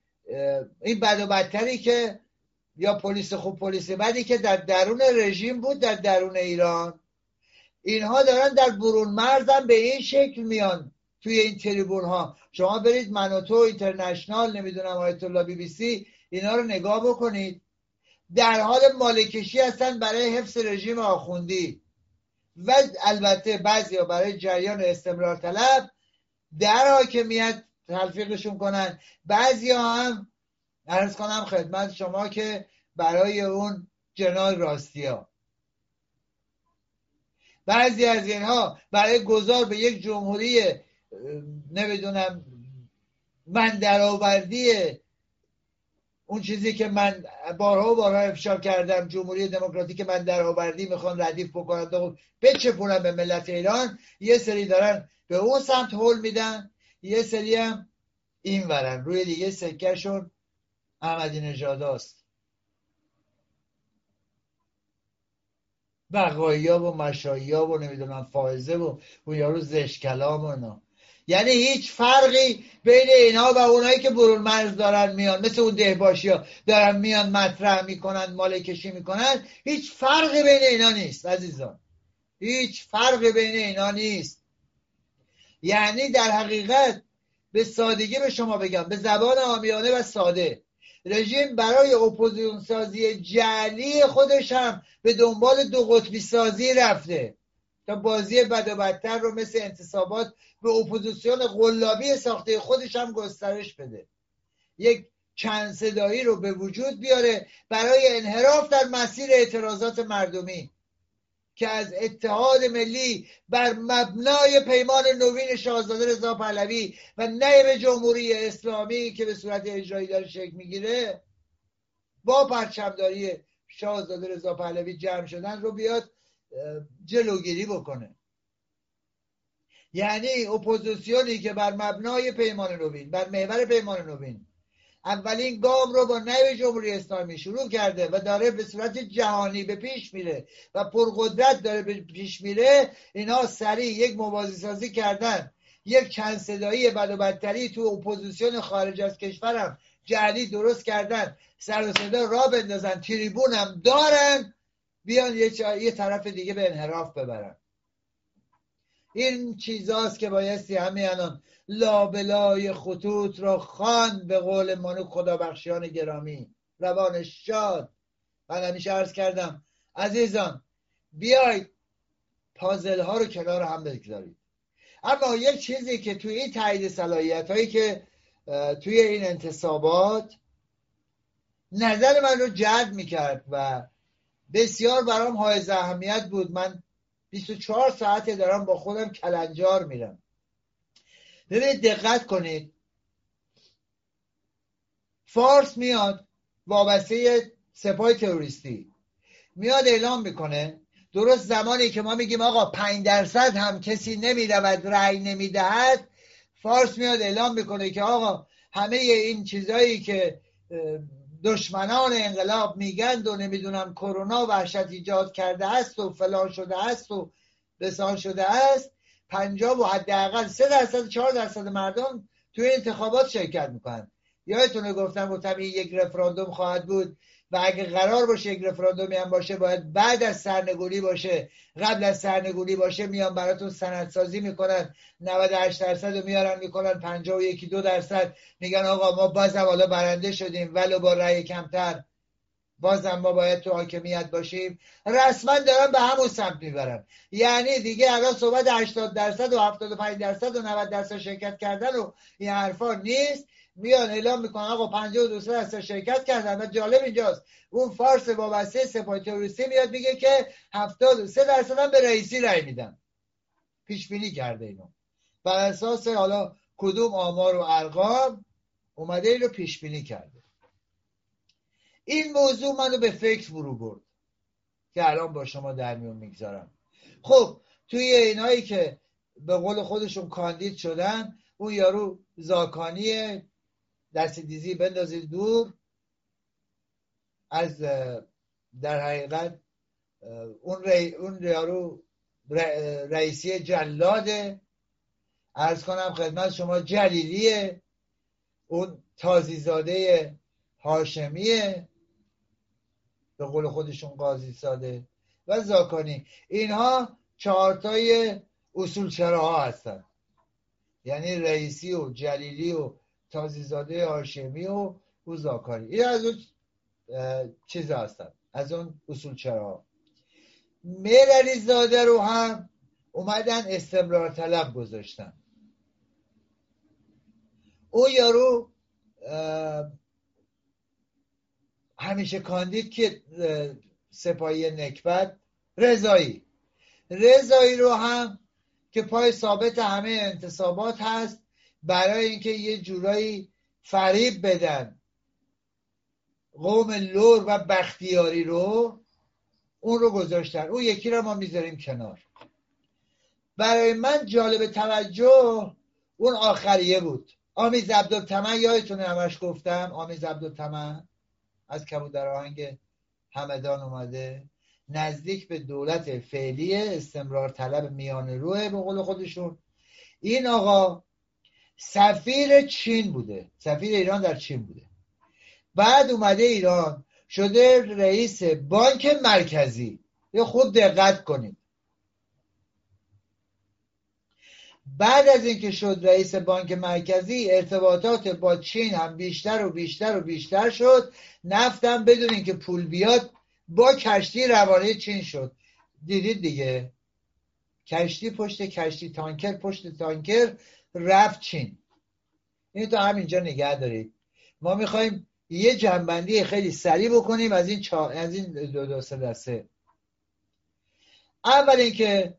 این بد و بدتری که یا پلیس خوب پلیس بدی که در درون رژیم بود در درون ایران. اینها دارن در برون مرزم به این شکل میان توی این تریبون ها شما برید منوتو اینترنشنال نمی‌دونم آیت الله بی بی سی اینا رو نگاه بکنید. در حال مالکشی هستن برای حفظ رژیم آخوندی. و البته بعضی ها برای جریان استمرار طلب در حاکمیت تلفیقشون کنن. بعضی ها هم ارز کنم خدمت شما که برای اون جنال راستی ها. بعضی از اینها برای گذار به یک جمهوری نمی‌دونم من درآوردی اون چیزی که من بارها و بارها افشا کردم جمهوری دموکراتیک من درآوردی می‌خوان ردیف بکنن بچپونن به ملت ایران یه سری دارن به اون سمت حل میدن یه سری هم این ورن. روی دیگه سکهشون احمدی نژاد است بقایی ها و مشایی ها و نمی‌دونم فائزه و اون یارو زشت کلام و یعنی هیچ فرقی بین اینا و اونایی که برون مرز دارن میان. مثل اون دهباشی ها دارن میان مطرح می‌کنن مال کشی می‌کنن. هیچ فرقی بین اینا نیست عزیزان. هیچ فرقی بین اینا نیست. یعنی در حقیقت به سادگی به شما بگم به زبان عامیانه و ساده. رژیم برای اپوزیون سازی جعلی خودش هم به دنبال دو قطبی سازی رفته. بازی بد و بدتر رو مثل انتصابات به اپوزیسیون قلابی ساخته خودش هم گسترش بده. یک چند صدایی رو به وجود بیاره برای انحراف در مسیر اعتراضات مردمی که از اتحاد ملی بر مبنای پیمان نوین شاهزاده رضا پهلوی و نه به جمهوری اسلامی که به صورت اجرایی داره شکل می‌گیره با پرچمداری شاهزاده رضا پهلوی جمع شدن رو بیاد جلوگیری بکنه. یعنی اپوزیسیونی که بر مبنای پیمان نوین بر محور پیمان نوین اولین گام رو با نه به جمهوری اسلامی شروع کرده و داره به صورت جهانی به پیش میره و پرقدرت داره به پیش میره اینا سریع یک موازی سازی کردن. یک چند صدایی بد و بدتری تو اپوزیسیون خارج از کشورم جعلی درست کردن. سر و صدا راه بندازن تریبون هم دارن. بیان یه, یه طرف دیگه به انحراف ببرن. این چیزاست که بایستی همه الان لابلای خطوط را خوند به قول مانوک خدابخشیان گرامی روان شاد. من همیشه عرض کردم عزیزان بیاید پازل ها رو کنار هم بگذارید. اما یک چیزی که توی این تایید صلاحیت هایی که توی این انتصابات نظر من رو جلب می‌کرد و بسیار برام های اهمیت بود. من 24 ساعته دارم با خودم کلنجار میرم. ببینید دقت کنید. فارس میاد وابسته سپاه تروریستی. میاد اعلام می‌کنه. درست زمانی که ما میگیم آقا پنج درصد هم کسی نمی‌رود رأی نمی‌دهد فارس میاد اعلام می‌کنه که آقا همه این چیزهایی که دشمنان انقلاب میگند و نمی‌دونم کرونا وحشت ایجاد کرده است و فلان شده است و بسان شده است. پنجاب و حداقل سه درصد چهار درصد مردم توی انتخابات شرکت می‌کنن. یادتونه گفتم گفتم این یک رفراندوم خواهد بود. و اگه قرار باشه یک رفراندومی هم باشه باید بعد از سرنگونی باشه قبل از سرنگونی باشه میان براتون سندسازی می‌کنن. 98 درصد رو میارن می‌کنن 51 دو درصد. میگن آقا ما بازم حالا برنده شدیم ولو با رأی کمتر. بازم ما باید تو حاکمیت باشیم. رسما دارن به همون سمت می‌برن یعنی دیگه الان صحبت 80 درصد و 75 درصد و 90 درصد شرکت کردن و این حرفا نیست. میان اعلام می‌کنن آقا 52 درصد شرکت کردن. و جالب اینجاست. اون فارس وابسته سپاه تروریستی میاد میگه که 73 درصد هم به رئیسی رای میدن. پیش بینی کرده اینو. بر اساس حالا کدوم آمار و ارقام اومده اینو پیش بینی کرده. این موضوع منو به فکر فرو برد که الان با شما در میون می‌گذارم. خب توی اینایی که به قول خودشون کاندید شدن اون یارو زاکانی دست دیزی بندازید دور. از در حقیقت اون, ری، اون یارو رئیسی جلاده. ارز کنم خدمت شما جلیلیه. اون تازیزاده هاشمیه. به قول خودشون قاضی ساده و زاکانی. اینها چهارتای اصول چراها هستن. یعنی رئیسی و جلیلی و تازیزاده هاشمی و او زاکانی. این از اون چیز هستن. از اون اصول چرا؟ میرلی زاده رو هم اومدن استمرار طلب گذاشتن. او یارو همیشه کاندید که سپاهی نکبت رضایی. رضایی رو هم که پای ثابت همه انتصابات هست برای اینکه یه جورایی فریب بدن. قوم لور و بختیاری رو اون رو گذاشتن. اون یکی رو ما می‌ذاریم کنار. برای من جالب توجه اون آخریه بود. آمیز عبدالتمن یادتونه همش گفتم؟ آمیز عبدالتمن؟ از کبودر آهنگ همدان اومده. نزدیک به دولت فعلی استمرار طلب میان روه به قول خودشون. این آقا سفیر چین بوده. سفیر ایران در چین بوده. بعد اومده ایران شده رئیس بانک مرکزی. یه خود دقت کنید. بعد از اینکه شد رئیس بانک مرکزی ارتباطات با چین هم بیشتر و بیشتر و بیشتر شد. نفتم بدون اینکه پول بیاد با کشتی روانه چین شد. دیدید دیگه؟ کشتی پشت کشتی تانکر پشت تانکر. رفت چین. این تو همینجا نگه دارید. ما می‌خوایم یه جنبندی خیلی سریع بکنیم از این, چا... از این دو دو سه دسته. اول اینکه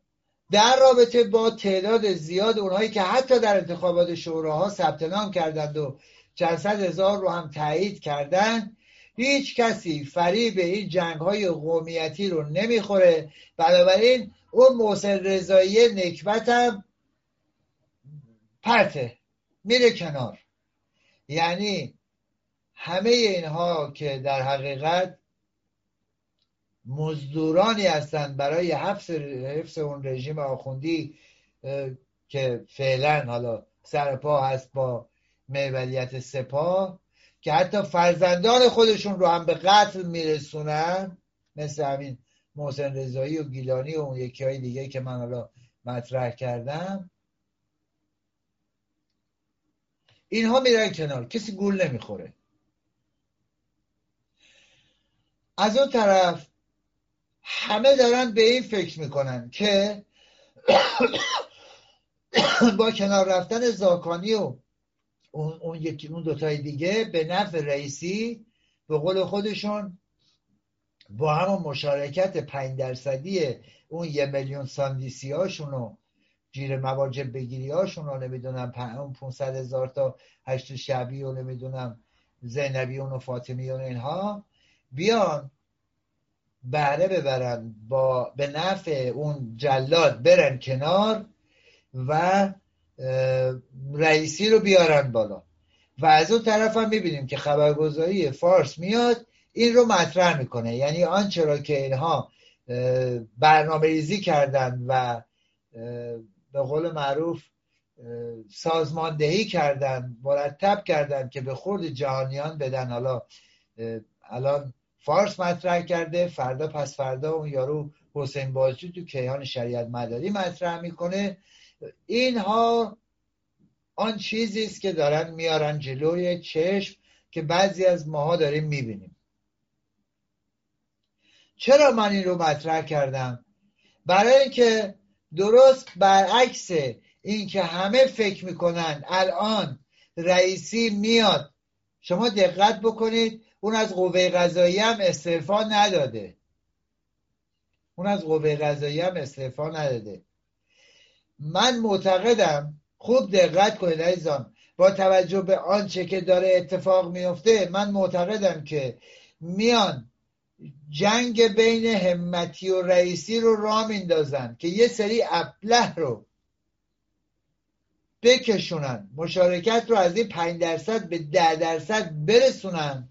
در رابطه با تعداد زیاد اونهایی که حتی در انتخابات شوراها ثبت نام کردند و چند صد هزار رو هم تایید کردند هیچ کسی فریب این جنگ های قومیتی رو نمی‌خوره. بنابراین اون محسن رضایی نکبت هم پرته میره کنار. یعنی همه اینها که در حقیقت مزدورانی هستند برای حفظ, حفظ اون رژیم آخوندی که فعلا حالا سرپا هست با میولیت سپاه که حتی فرزندان خودشون رو هم به قتل میرسونن مثل همین محسن رضایی و گیلانی و اون یکی های دیگه که من حالا مطرح کردم. اینها میرن کنار. کسی گول نمی‌خوره. از اون طرف همه دارن به این فکر می‌کنن که با کنار رفتن زاکانی و اون, اون یکی اون دوتای دیگه به نفع رئیسی به قول خودشون با همون مشارکت پنج درصدی اون یه میلیون ساندیسی هاشون و جیر مواجب بگیری هاشون رو نمی‌دونم اون 500 هزار تا هشت شبی و نمی‌دونم زینبیون و فاطمیون اینها بیان بهره ببرن با به نفع اون جلاد برن کنار و رئیسی رو بیارن بالا. و از اون طرف هم می‌بینیم که خبرگزاری فارس میاد این رو مطرح می‌کنه. یعنی آنچه را که اینها برنامه ریزی کردن و به قول معروف سازماندهی کردن مرتب کردن که به خورد جهانیان بدن. حالا الان فارس مطرح کرده فردا پس فردا اون یارو حسین بازجو تو کیهان شریعت مداری مطرح می‌کنه. اینها آن چیزی است که دارن میارن جلوی چشم که بعضی از ماها داریم می‌بینیم. چرا من این رو مطرح کردم؟ برای اینکه درست برعکس اینکه همه فکر می‌کنن الان رئیسی میاد. شما دقت بکنید اون از قوه قضایی هم استعفا نداده. اون از قوه قضایی هم استعفا نداده. من معتقدم خوب دقت کنید عزیزان با توجه به آنچه که داره اتفاق میفته من معتقدم که میان جنگ بین همتی و رئیسی رو را میندازن که یه سری ابله رو بکشونن مشارکت رو از این پنج درصد به ده درصد برسونن.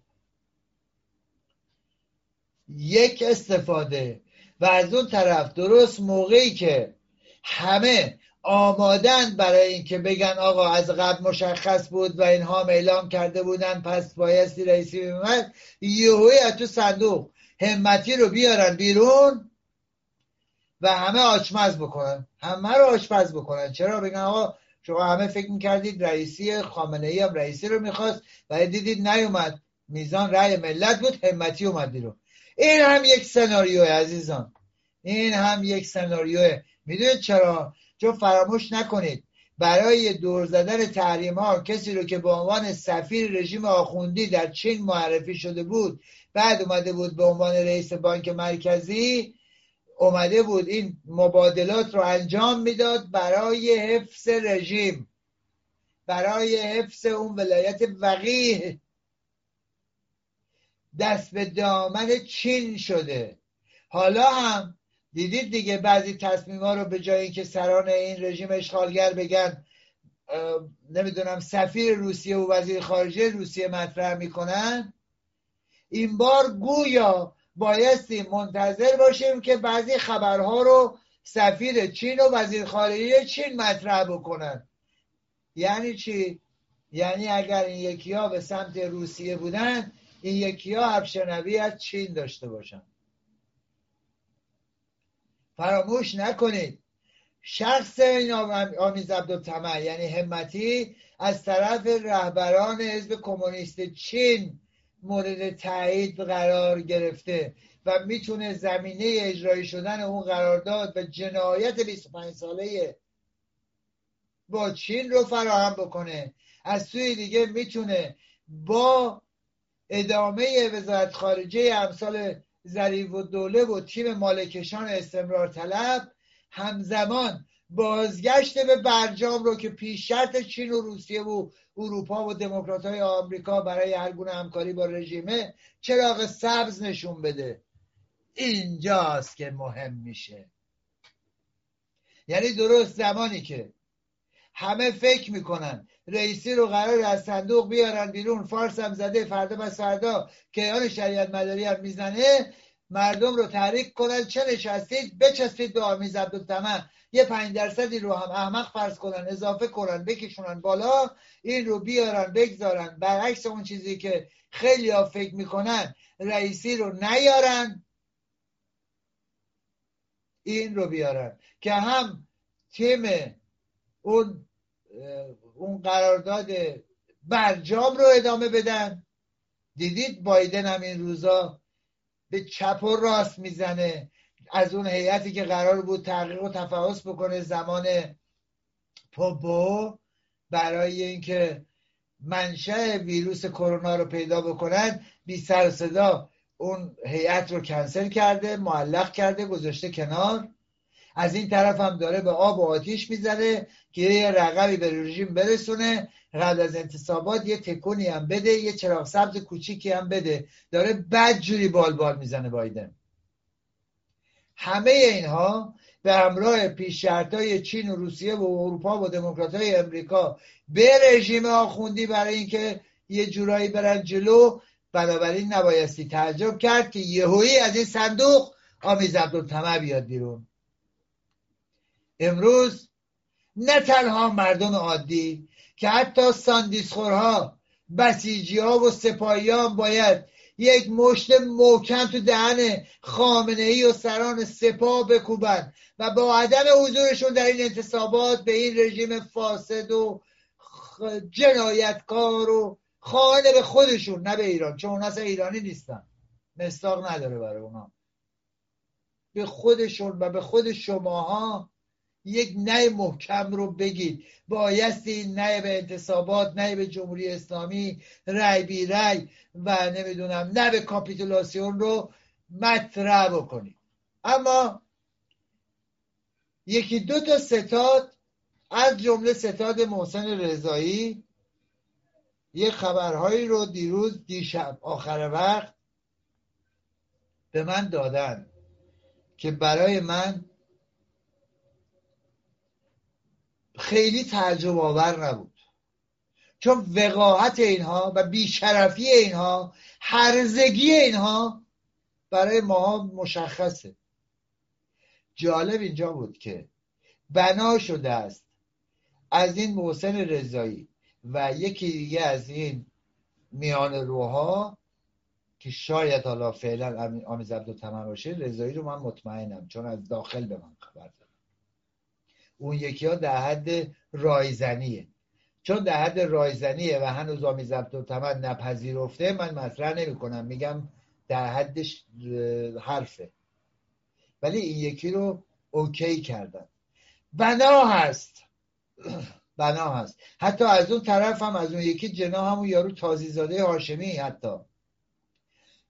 یک استفاده و از اون طرف درست موقعی که همه آمادن برای اینکه بگن آقا از قبل مشخص بود و اینها اعلام کرده بودن پس بایستی رئیسی میمد یهوی از تو صندوق. همتی رو بیارن بیرون و همه آچمز بکنن. همه رو آشپز بکنن. چرا؟ بگن آقا شما همه فکر می‌کردید رئیسی خامنه ای هم رئیسی رو می‌خواست و دیدید نیومد. میزان رأی ملت بود همتی اومد بیرون. این هم یک سناریو عزیزان. این هم یک سناریو می‌دونید چرا؟ چون فراموش نکنید. برای دور زدن تحریم ها کسی رو که به عنوان سفیر رژیم آخوندی در چین معرفی شده بود بعد اومده بود به عنوان رئیس بانک مرکزی اومده بود این مبادلات رو انجام می‌داد برای حفظ رژیم برای حفظ اون ولایت وقیه دست به دامن چین شده. حالا هم دیدید دیگه بعضی تصمیم ها رو به جای اینکه سران این رژیم اشغالگر بگن نمی‌دونم سفیر روسیه و وزیر خارجه روسیه مطرح می‌کنن. این بار گویا بایستی منتظر باشیم که بعضی خبرها رو سفیر چین و وزیر خارجه چین مطرح بکنن. یعنی چی؟ یعنی اگر این یکی ها به سمت روسیه بودن این یکی ها از چین داشته باشن. فراموش نکنید. شخص این آمیز عبدالطمع یعنی همتی از طرف رهبران حزب کمونیست چین مورد تایید قرار گرفته و می‌تونه زمینه اجرایی شدن اون قرارداد و جنایت 25 ساله با چین رو فراهم بکنه. از سوی دیگه می‌تونه با ادامه وزارت خارجه امثال ظریف و دوله و تیم مالکشان استمرار طلب همزمان بازگشت به برجام رو که پیش شرط چین و روسیه و اروپا و دموکرات های آمریکا برای هر گونه همکاری با رژیمه چراغ سبز نشون بده. اینجاست که مهم میشه. یعنی درست زمانی که همه فکر می‌کنن رئیسی رو قرار از صندوق بیارن بیرون فارس هم زده فردا بس فردا که آن شریعت مداری هم می‌زنه مردم رو تحریک کنن چه نشستید؟ بچستید به آمیز عبدالتمن یه پنج درصدی رو هم احمق فرض کنن اضافه کنن بکشونن بالا این رو بیارن بگذارن. برعکس اون چیزی که خیلی ها فکر می‌کنن رئیسی رو نیارن این رو بیارن. که هم تیم اون اون قرارداد برجام رو ادامه بدن. دیدید بایدن هم این روزا به چپ و راست می‌زنه. از اون هیئتی که قرار بود تحقیق و تفحص بکنه زمان پوپو برای اینکه منشأ ویروس کرونا رو پیدا بکنن بی سر صدا اون هیئت رو کنسل کرده معلق کرده گذاشته کنار. از این طرف هم داره به آب و آتیش می‌زنه که یه رقمی به رژیم برسونه. قبل از انتصابات یه تکونی هم بده یه چراغ سبز کوچیکی هم بده. داره بد جوری بال بال می‌زنه بایدن. همه اینها به همراه پیشرتای چین و روسیه و اروپا و دموکرات های امریکا به رژیم آخوندی برای اینکه یه جورایی برن جلو بنابراین نبایستی تعجب کرد که یهویی از این صندوق آمیز عبدالطمع بیاد بیرون. امروز نه تنها مردم عادی که حتی ساندیسخورها بسیجی ها و سپاهی ها باید یک مشت محکم تو دهن خامنه ای و سران سپاه بکوبن و با عدم حضورشون در این انتصابات به این رژیم فاسد و جنایتکار و خانه به خودشون نه به ایران چون اون اصلا ایرانی نیستن. مستاق نداره برای اونا. به خودشون و به خود شماها یک نه محکم رو بگید. بایستی نه به انتصابات نه به جمهوری اسلامی رای بی رای و نمی‌دونم نه به کاپیتولاسیون رو مطرح بکنید. اما یکی دو تا ستاد از جمله ستاد محسن رضایی یه خبرهایی رو دیروز دیشب آخر وقت به من دادن که برای من خیلی تعجب آور نبود. چون وقاحت اینها و بیشرفی اینها هرزگی اینها برای ما مشخصه. جالب اینجا بود که بنا شده است از این محسن رضایی و یکی دیگه از این میان روها که شاید حالا فعلا آمیز عبدالتمن باشه رضایی رو من مطمئنم چون از داخل به من خبر اون یکی ها در حد رایزنیه. چون در حد رایزنیه و هنوز آمیز عبدالتمن نپذیرفته من مطرح نمی کنم میگم در حدش حرفه. ولی این یکی رو اوکی کردن بنا هست. بنا هست. حتی از اون طرف هم از اون یکی جنا همون یارو تازیزاده هاشمی حتی.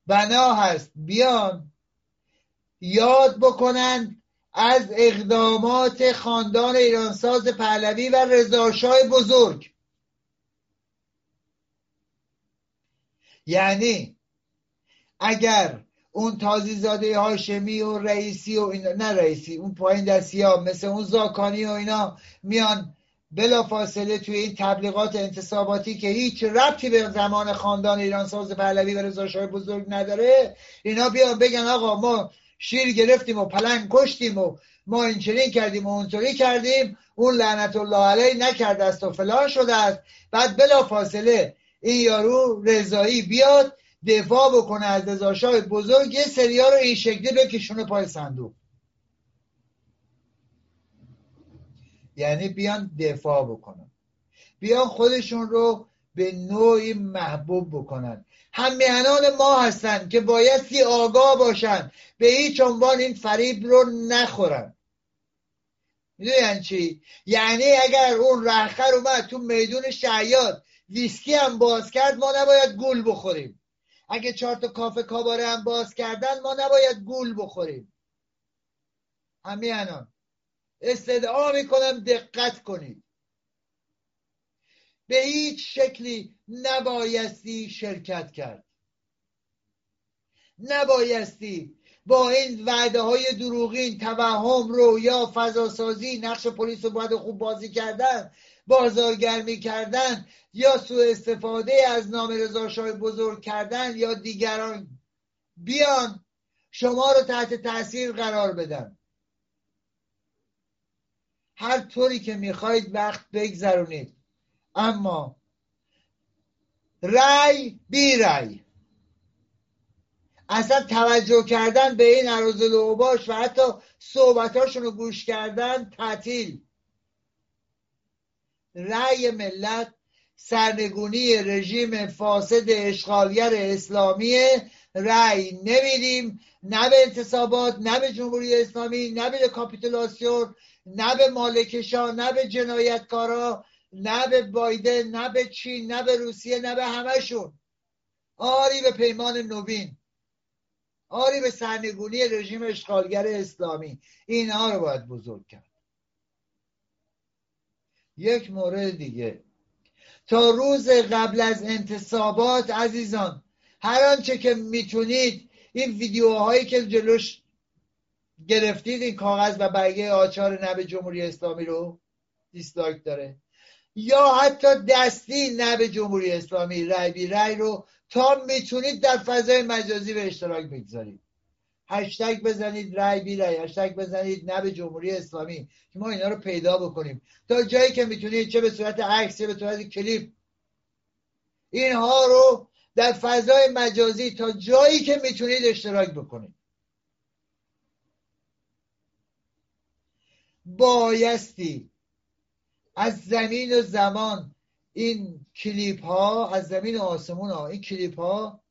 بنا هست. بیان. یاد بکنن از اقدامات خاندان ایرانساز پهلوی و رضاشاه بزرگ. یعنی اگر اون تازیزاده هاشمی و رئیسی و اینا نه رئیسی اون پایین دستی ها مثل اون زاکانی و اینا میان بلا فاصله توی این تبلیغات انتصاباتی که هیچ ربطی به زمان خاندان ایران ساز پهلوی و رضاشاه بزرگ نداره اینا بیان بگن آقا ما شیر گرفتیم و پلنگ کشتیم و ما این کردیم و اونطوری کردیم. اون لعنت الله علیه نکرده است و فلان شده است. بعد بلا فاصله این یارو رضایی بیاد دفاع بکنه از رضاشاه بزرگ یه سریا رو این شکلی بکشونه پای صندوق. یعنی بیان دفاع بکنن. بیان خودشون رو به نوعی محبوب بکنن. همیهنان ما هستن که بایستی آگاه باشن به هیچ عنوان این فریب رو نخورن. می‌دونین چی؟ یعنی اگر اون رهخر اومد تو میدون شعیاد ویسکی هم باز کرد ما نباید گول بخوریم. اگه چهار تا کافه کاباره هم باز کردن ما نباید گول بخوریم. همیهنان استدعا می‌کنم دقت کنید. به هیچ شکلی نبایستی شرکت کرد. نبایستی با این وعده های دروغین توهم رو یا فضاسازی نقش پلیس رو باید خوب بازی کردن بازارگرمی کردن یا سوء استفاده از نام رضا بزرگ کردن یا دیگران. بیان شما رو تحت تاثیر قرار بدن. هر طوری که می‌خواید وقت بگذرونید. اما رأی بی رأی. اصلا توجه کردن به این عروض لوباش و حتی صحبتاشون رو گوش کردن تعطیل. رأی ملت سرنگونی رژیم فاسد اشغالگر اسلامی رأی نمیدیم نه به انتصابات نه به جمهوری اسلامی نه به کاپیتولاسیون نه به مالکشا نه به جنایتکارا. نه به بایدن نه به چین نه به روسیه نه به همشون آری به پیمان نوین. آری به سرنگونی رژیم اشغالگر اسلامی. اینها رو باید بزرگ کرد. یک مورد دیگه. تا روز قبل از انتصابات عزیزان هر آنچه که می‌تونید این ویدیوهایی که جلوش گرفتید این کاغذ و برگه آچهار نه به جمهوری اسلامی رو دیسلایک داره. یا حتی دستی نه به جمهوری اسلامی رای بی رای رو تا می‌تونید در فضای مجازی به اشتراک بگذارید. هشتگ بزنید رای بی رای هشتگ بزنید نه به جمهوری اسلامی که ما اینا رو پیدا بکنیم. تا جایی که می‌تونید چه به صورت عکس چه به صورت کلیپ. اینها رو در فضای مجازی تا جایی که می‌تونید اشتراک بکنید. بایستی از زمین و زمان. این کلیپ ها از زمین و آسمون ها این کلیپ ها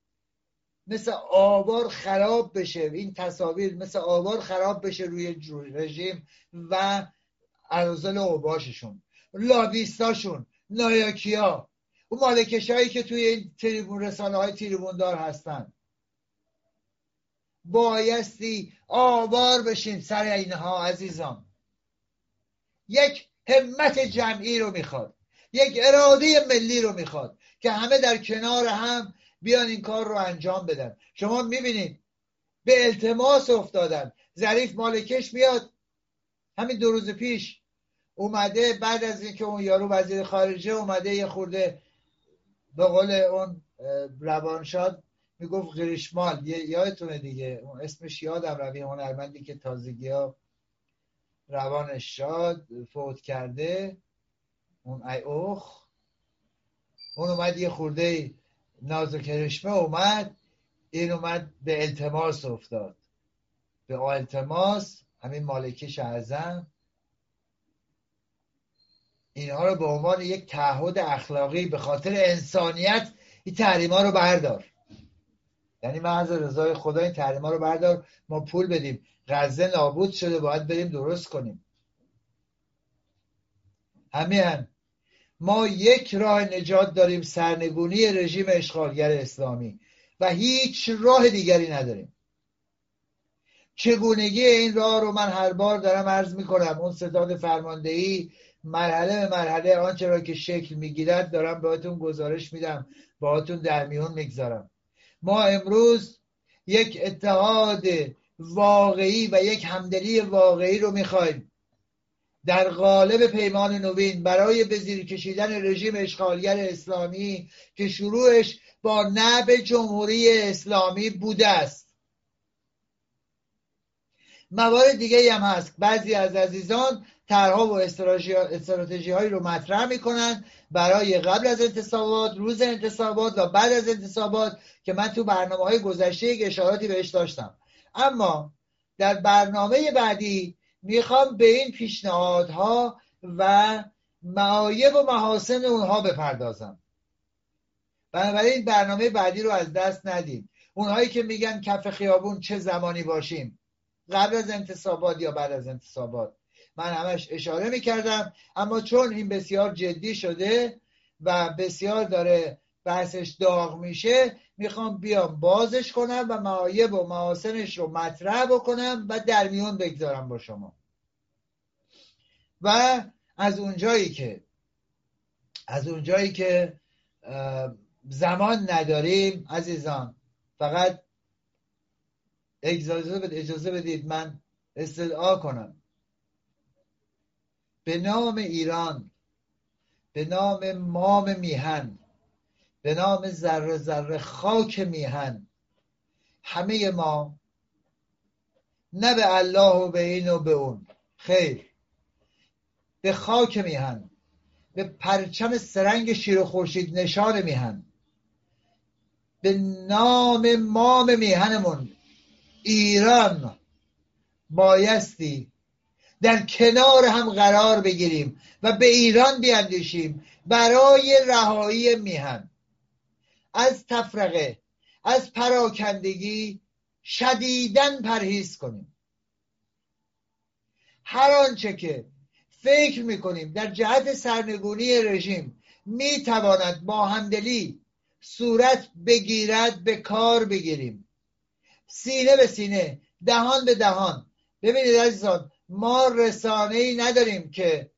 مثل آوار خراب بشه. این تصاویر مثل آوار خراب بشه روی رژیم و عرضل اوباششون. لابیستاشون نایاکیا. اون مالکش هایی که توی این تریبون رسانه های تریبون دار هستن. بایستی آوار بشین سر اینها عزیزان. یک همت جمعی رو می‌خواد. یک اراده ملی رو می‌خواد که همه در کنار هم بیان این کار رو انجام بدن. شما می‌بینید به التماس افتادن. ظریف مالکش میاد همین دو روز پیش اومده بعد از اینکه اون یارو وزیر خارجه اومده یه خورده به قول اون روانشاد می‌گفت گریشمال یادتونه دیگه. اسمش یادم روی هنرمندی که تازگی ها روانش شاد فوت کرده. اون ای اوخ. اون اومد یه خورده ناز و کرشمه اومد. این اومد به التماس افتاد. به التماس همین مالکش اعظم. اینها رو به عنوان یک تعهد اخلاقی به خاطر انسانیت این تحریما رو بردار. یعنی از رضای خدا این تحریما رو بردار ما پول بدیم. غزه نابود شده باید بریم درست کنیم. همین ما یک راه نجات داریم سرنگونی رژیم اشغالگر اسلامی. و هیچ راه دیگری نداریم. چگونگی این راه رو من هر بار دارم عرض می‌کنم. اون ستاد فرماندهی مرحله به مرحله آنچه را که شکل می‌گیرد دارم بهتون گزارش میدم. باهاتون در میون می‌گذارم. ما امروز یک اتحاد واقعی و یک همدلی واقعی رو می‌خوایم. در قالب پیمان نوین برای به زیر کشیدن رژیم اشغالگر اسلامی که شروعش با نب جمهوری اسلامی بوده است. موارد دیگه هم هست. بعضی از عزیزان طرحها و استراتژی هایی رو مطرح می‌کنن برای قبل از انتصابات روز انتصابات و بعد از انتصابات که من تو برنامه های گذشته یک اشاراتی بهش داشتم. اما در برنامه بعدی می‌خوام به این پیشنهادها و معایب و محاسن اونها بپردازم. بنابراین برنامه بعدی رو از دست ندید اونهایی که میگن کف خیابون چه زمانی باشیم؟ قبل از انتصابات یا بعد از انتصابات؟ من همش اشاره می‌کردم اما چون این بسیار جدی شده و بسیار داره بحثش داغ میشه می‌خوام بیام بازش کنم و معایب و محاسنش رو مطرح بکنم و در میون بگذارم با شما. و از اونجایی که از اونجایی که زمان نداریم عزیزان فقط اجازه, اجازه بدید من استدعا کنم. به نام ایران به نام مام میهن به نام ذره ذره خاک میهن. همه ما نه به الله و به این و به اون. خیر. به خاک میهن. به پرچم سرنگ شیر و خورشید نشان میهن. به نام مام میهنمون. ایران بایستی در کنار هم قرار بگیریم و به ایران بیاندیشیم برای رهایی میهن. از تفرقه از پراکندگی شدیدن پرهیز کنیم. هر آنچه که فکر می‌کنیم در جهت سرنگونی رژیم می‌تواند با همدلی صورت بگیرد به کار بگیریم. سینه به سینه دهان به دهان. ببینید عزیزان ما رسانه ای نداریم که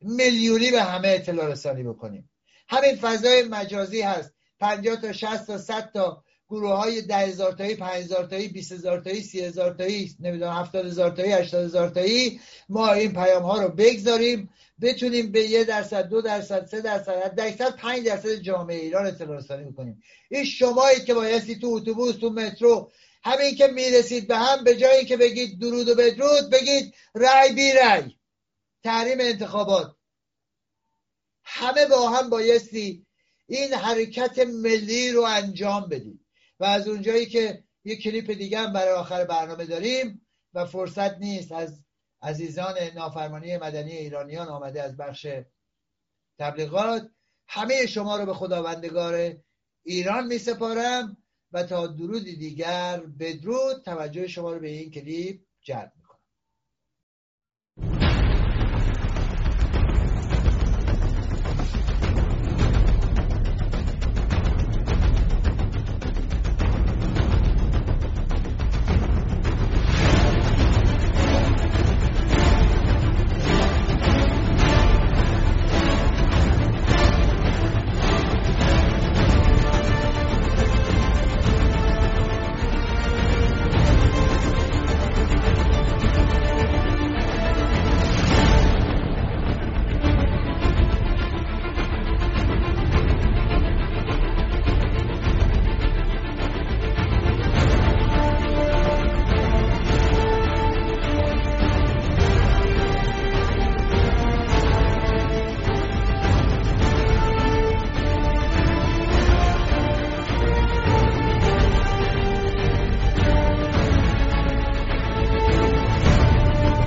میلیونی به همه اطلاع رسانی بکنیم. همین فضای مجازی هست. 50 تا 60 تا 100 تا گروه های ده هزار تایی پنج هزار تایی بیست هزار تایی سی هزار تایی نمی‌دونم هفتاد هزار تایی هشتاد هزار تایی ما این پیام ها رو بگذاریم بتونیم به یه درصد دو درصد سه درصد درصد پنج درصد جامعه ایران اطلاع رسانی می‌کنیم این شمایی که بایستی تو اتوبوس تو مترو همین که می‌رسید به هم به جایی که بگید درود و بدرود بگید رای بی رای تحریم انتخابات. همه با هم بایستی این حرکت ملی رو انجام بدیم. و از اونجایی که یه کلیپ دیگه هم برای آخر برنامه داریم و فرصت نیست از عزیزان نافرمانی مدنی ایرانیان آمده از بخش تبلیغات همه شما رو به خداوندگار ایران می سپارم و تا درودی دیگر بدرود توجه شما رو به این کلیپ جلب.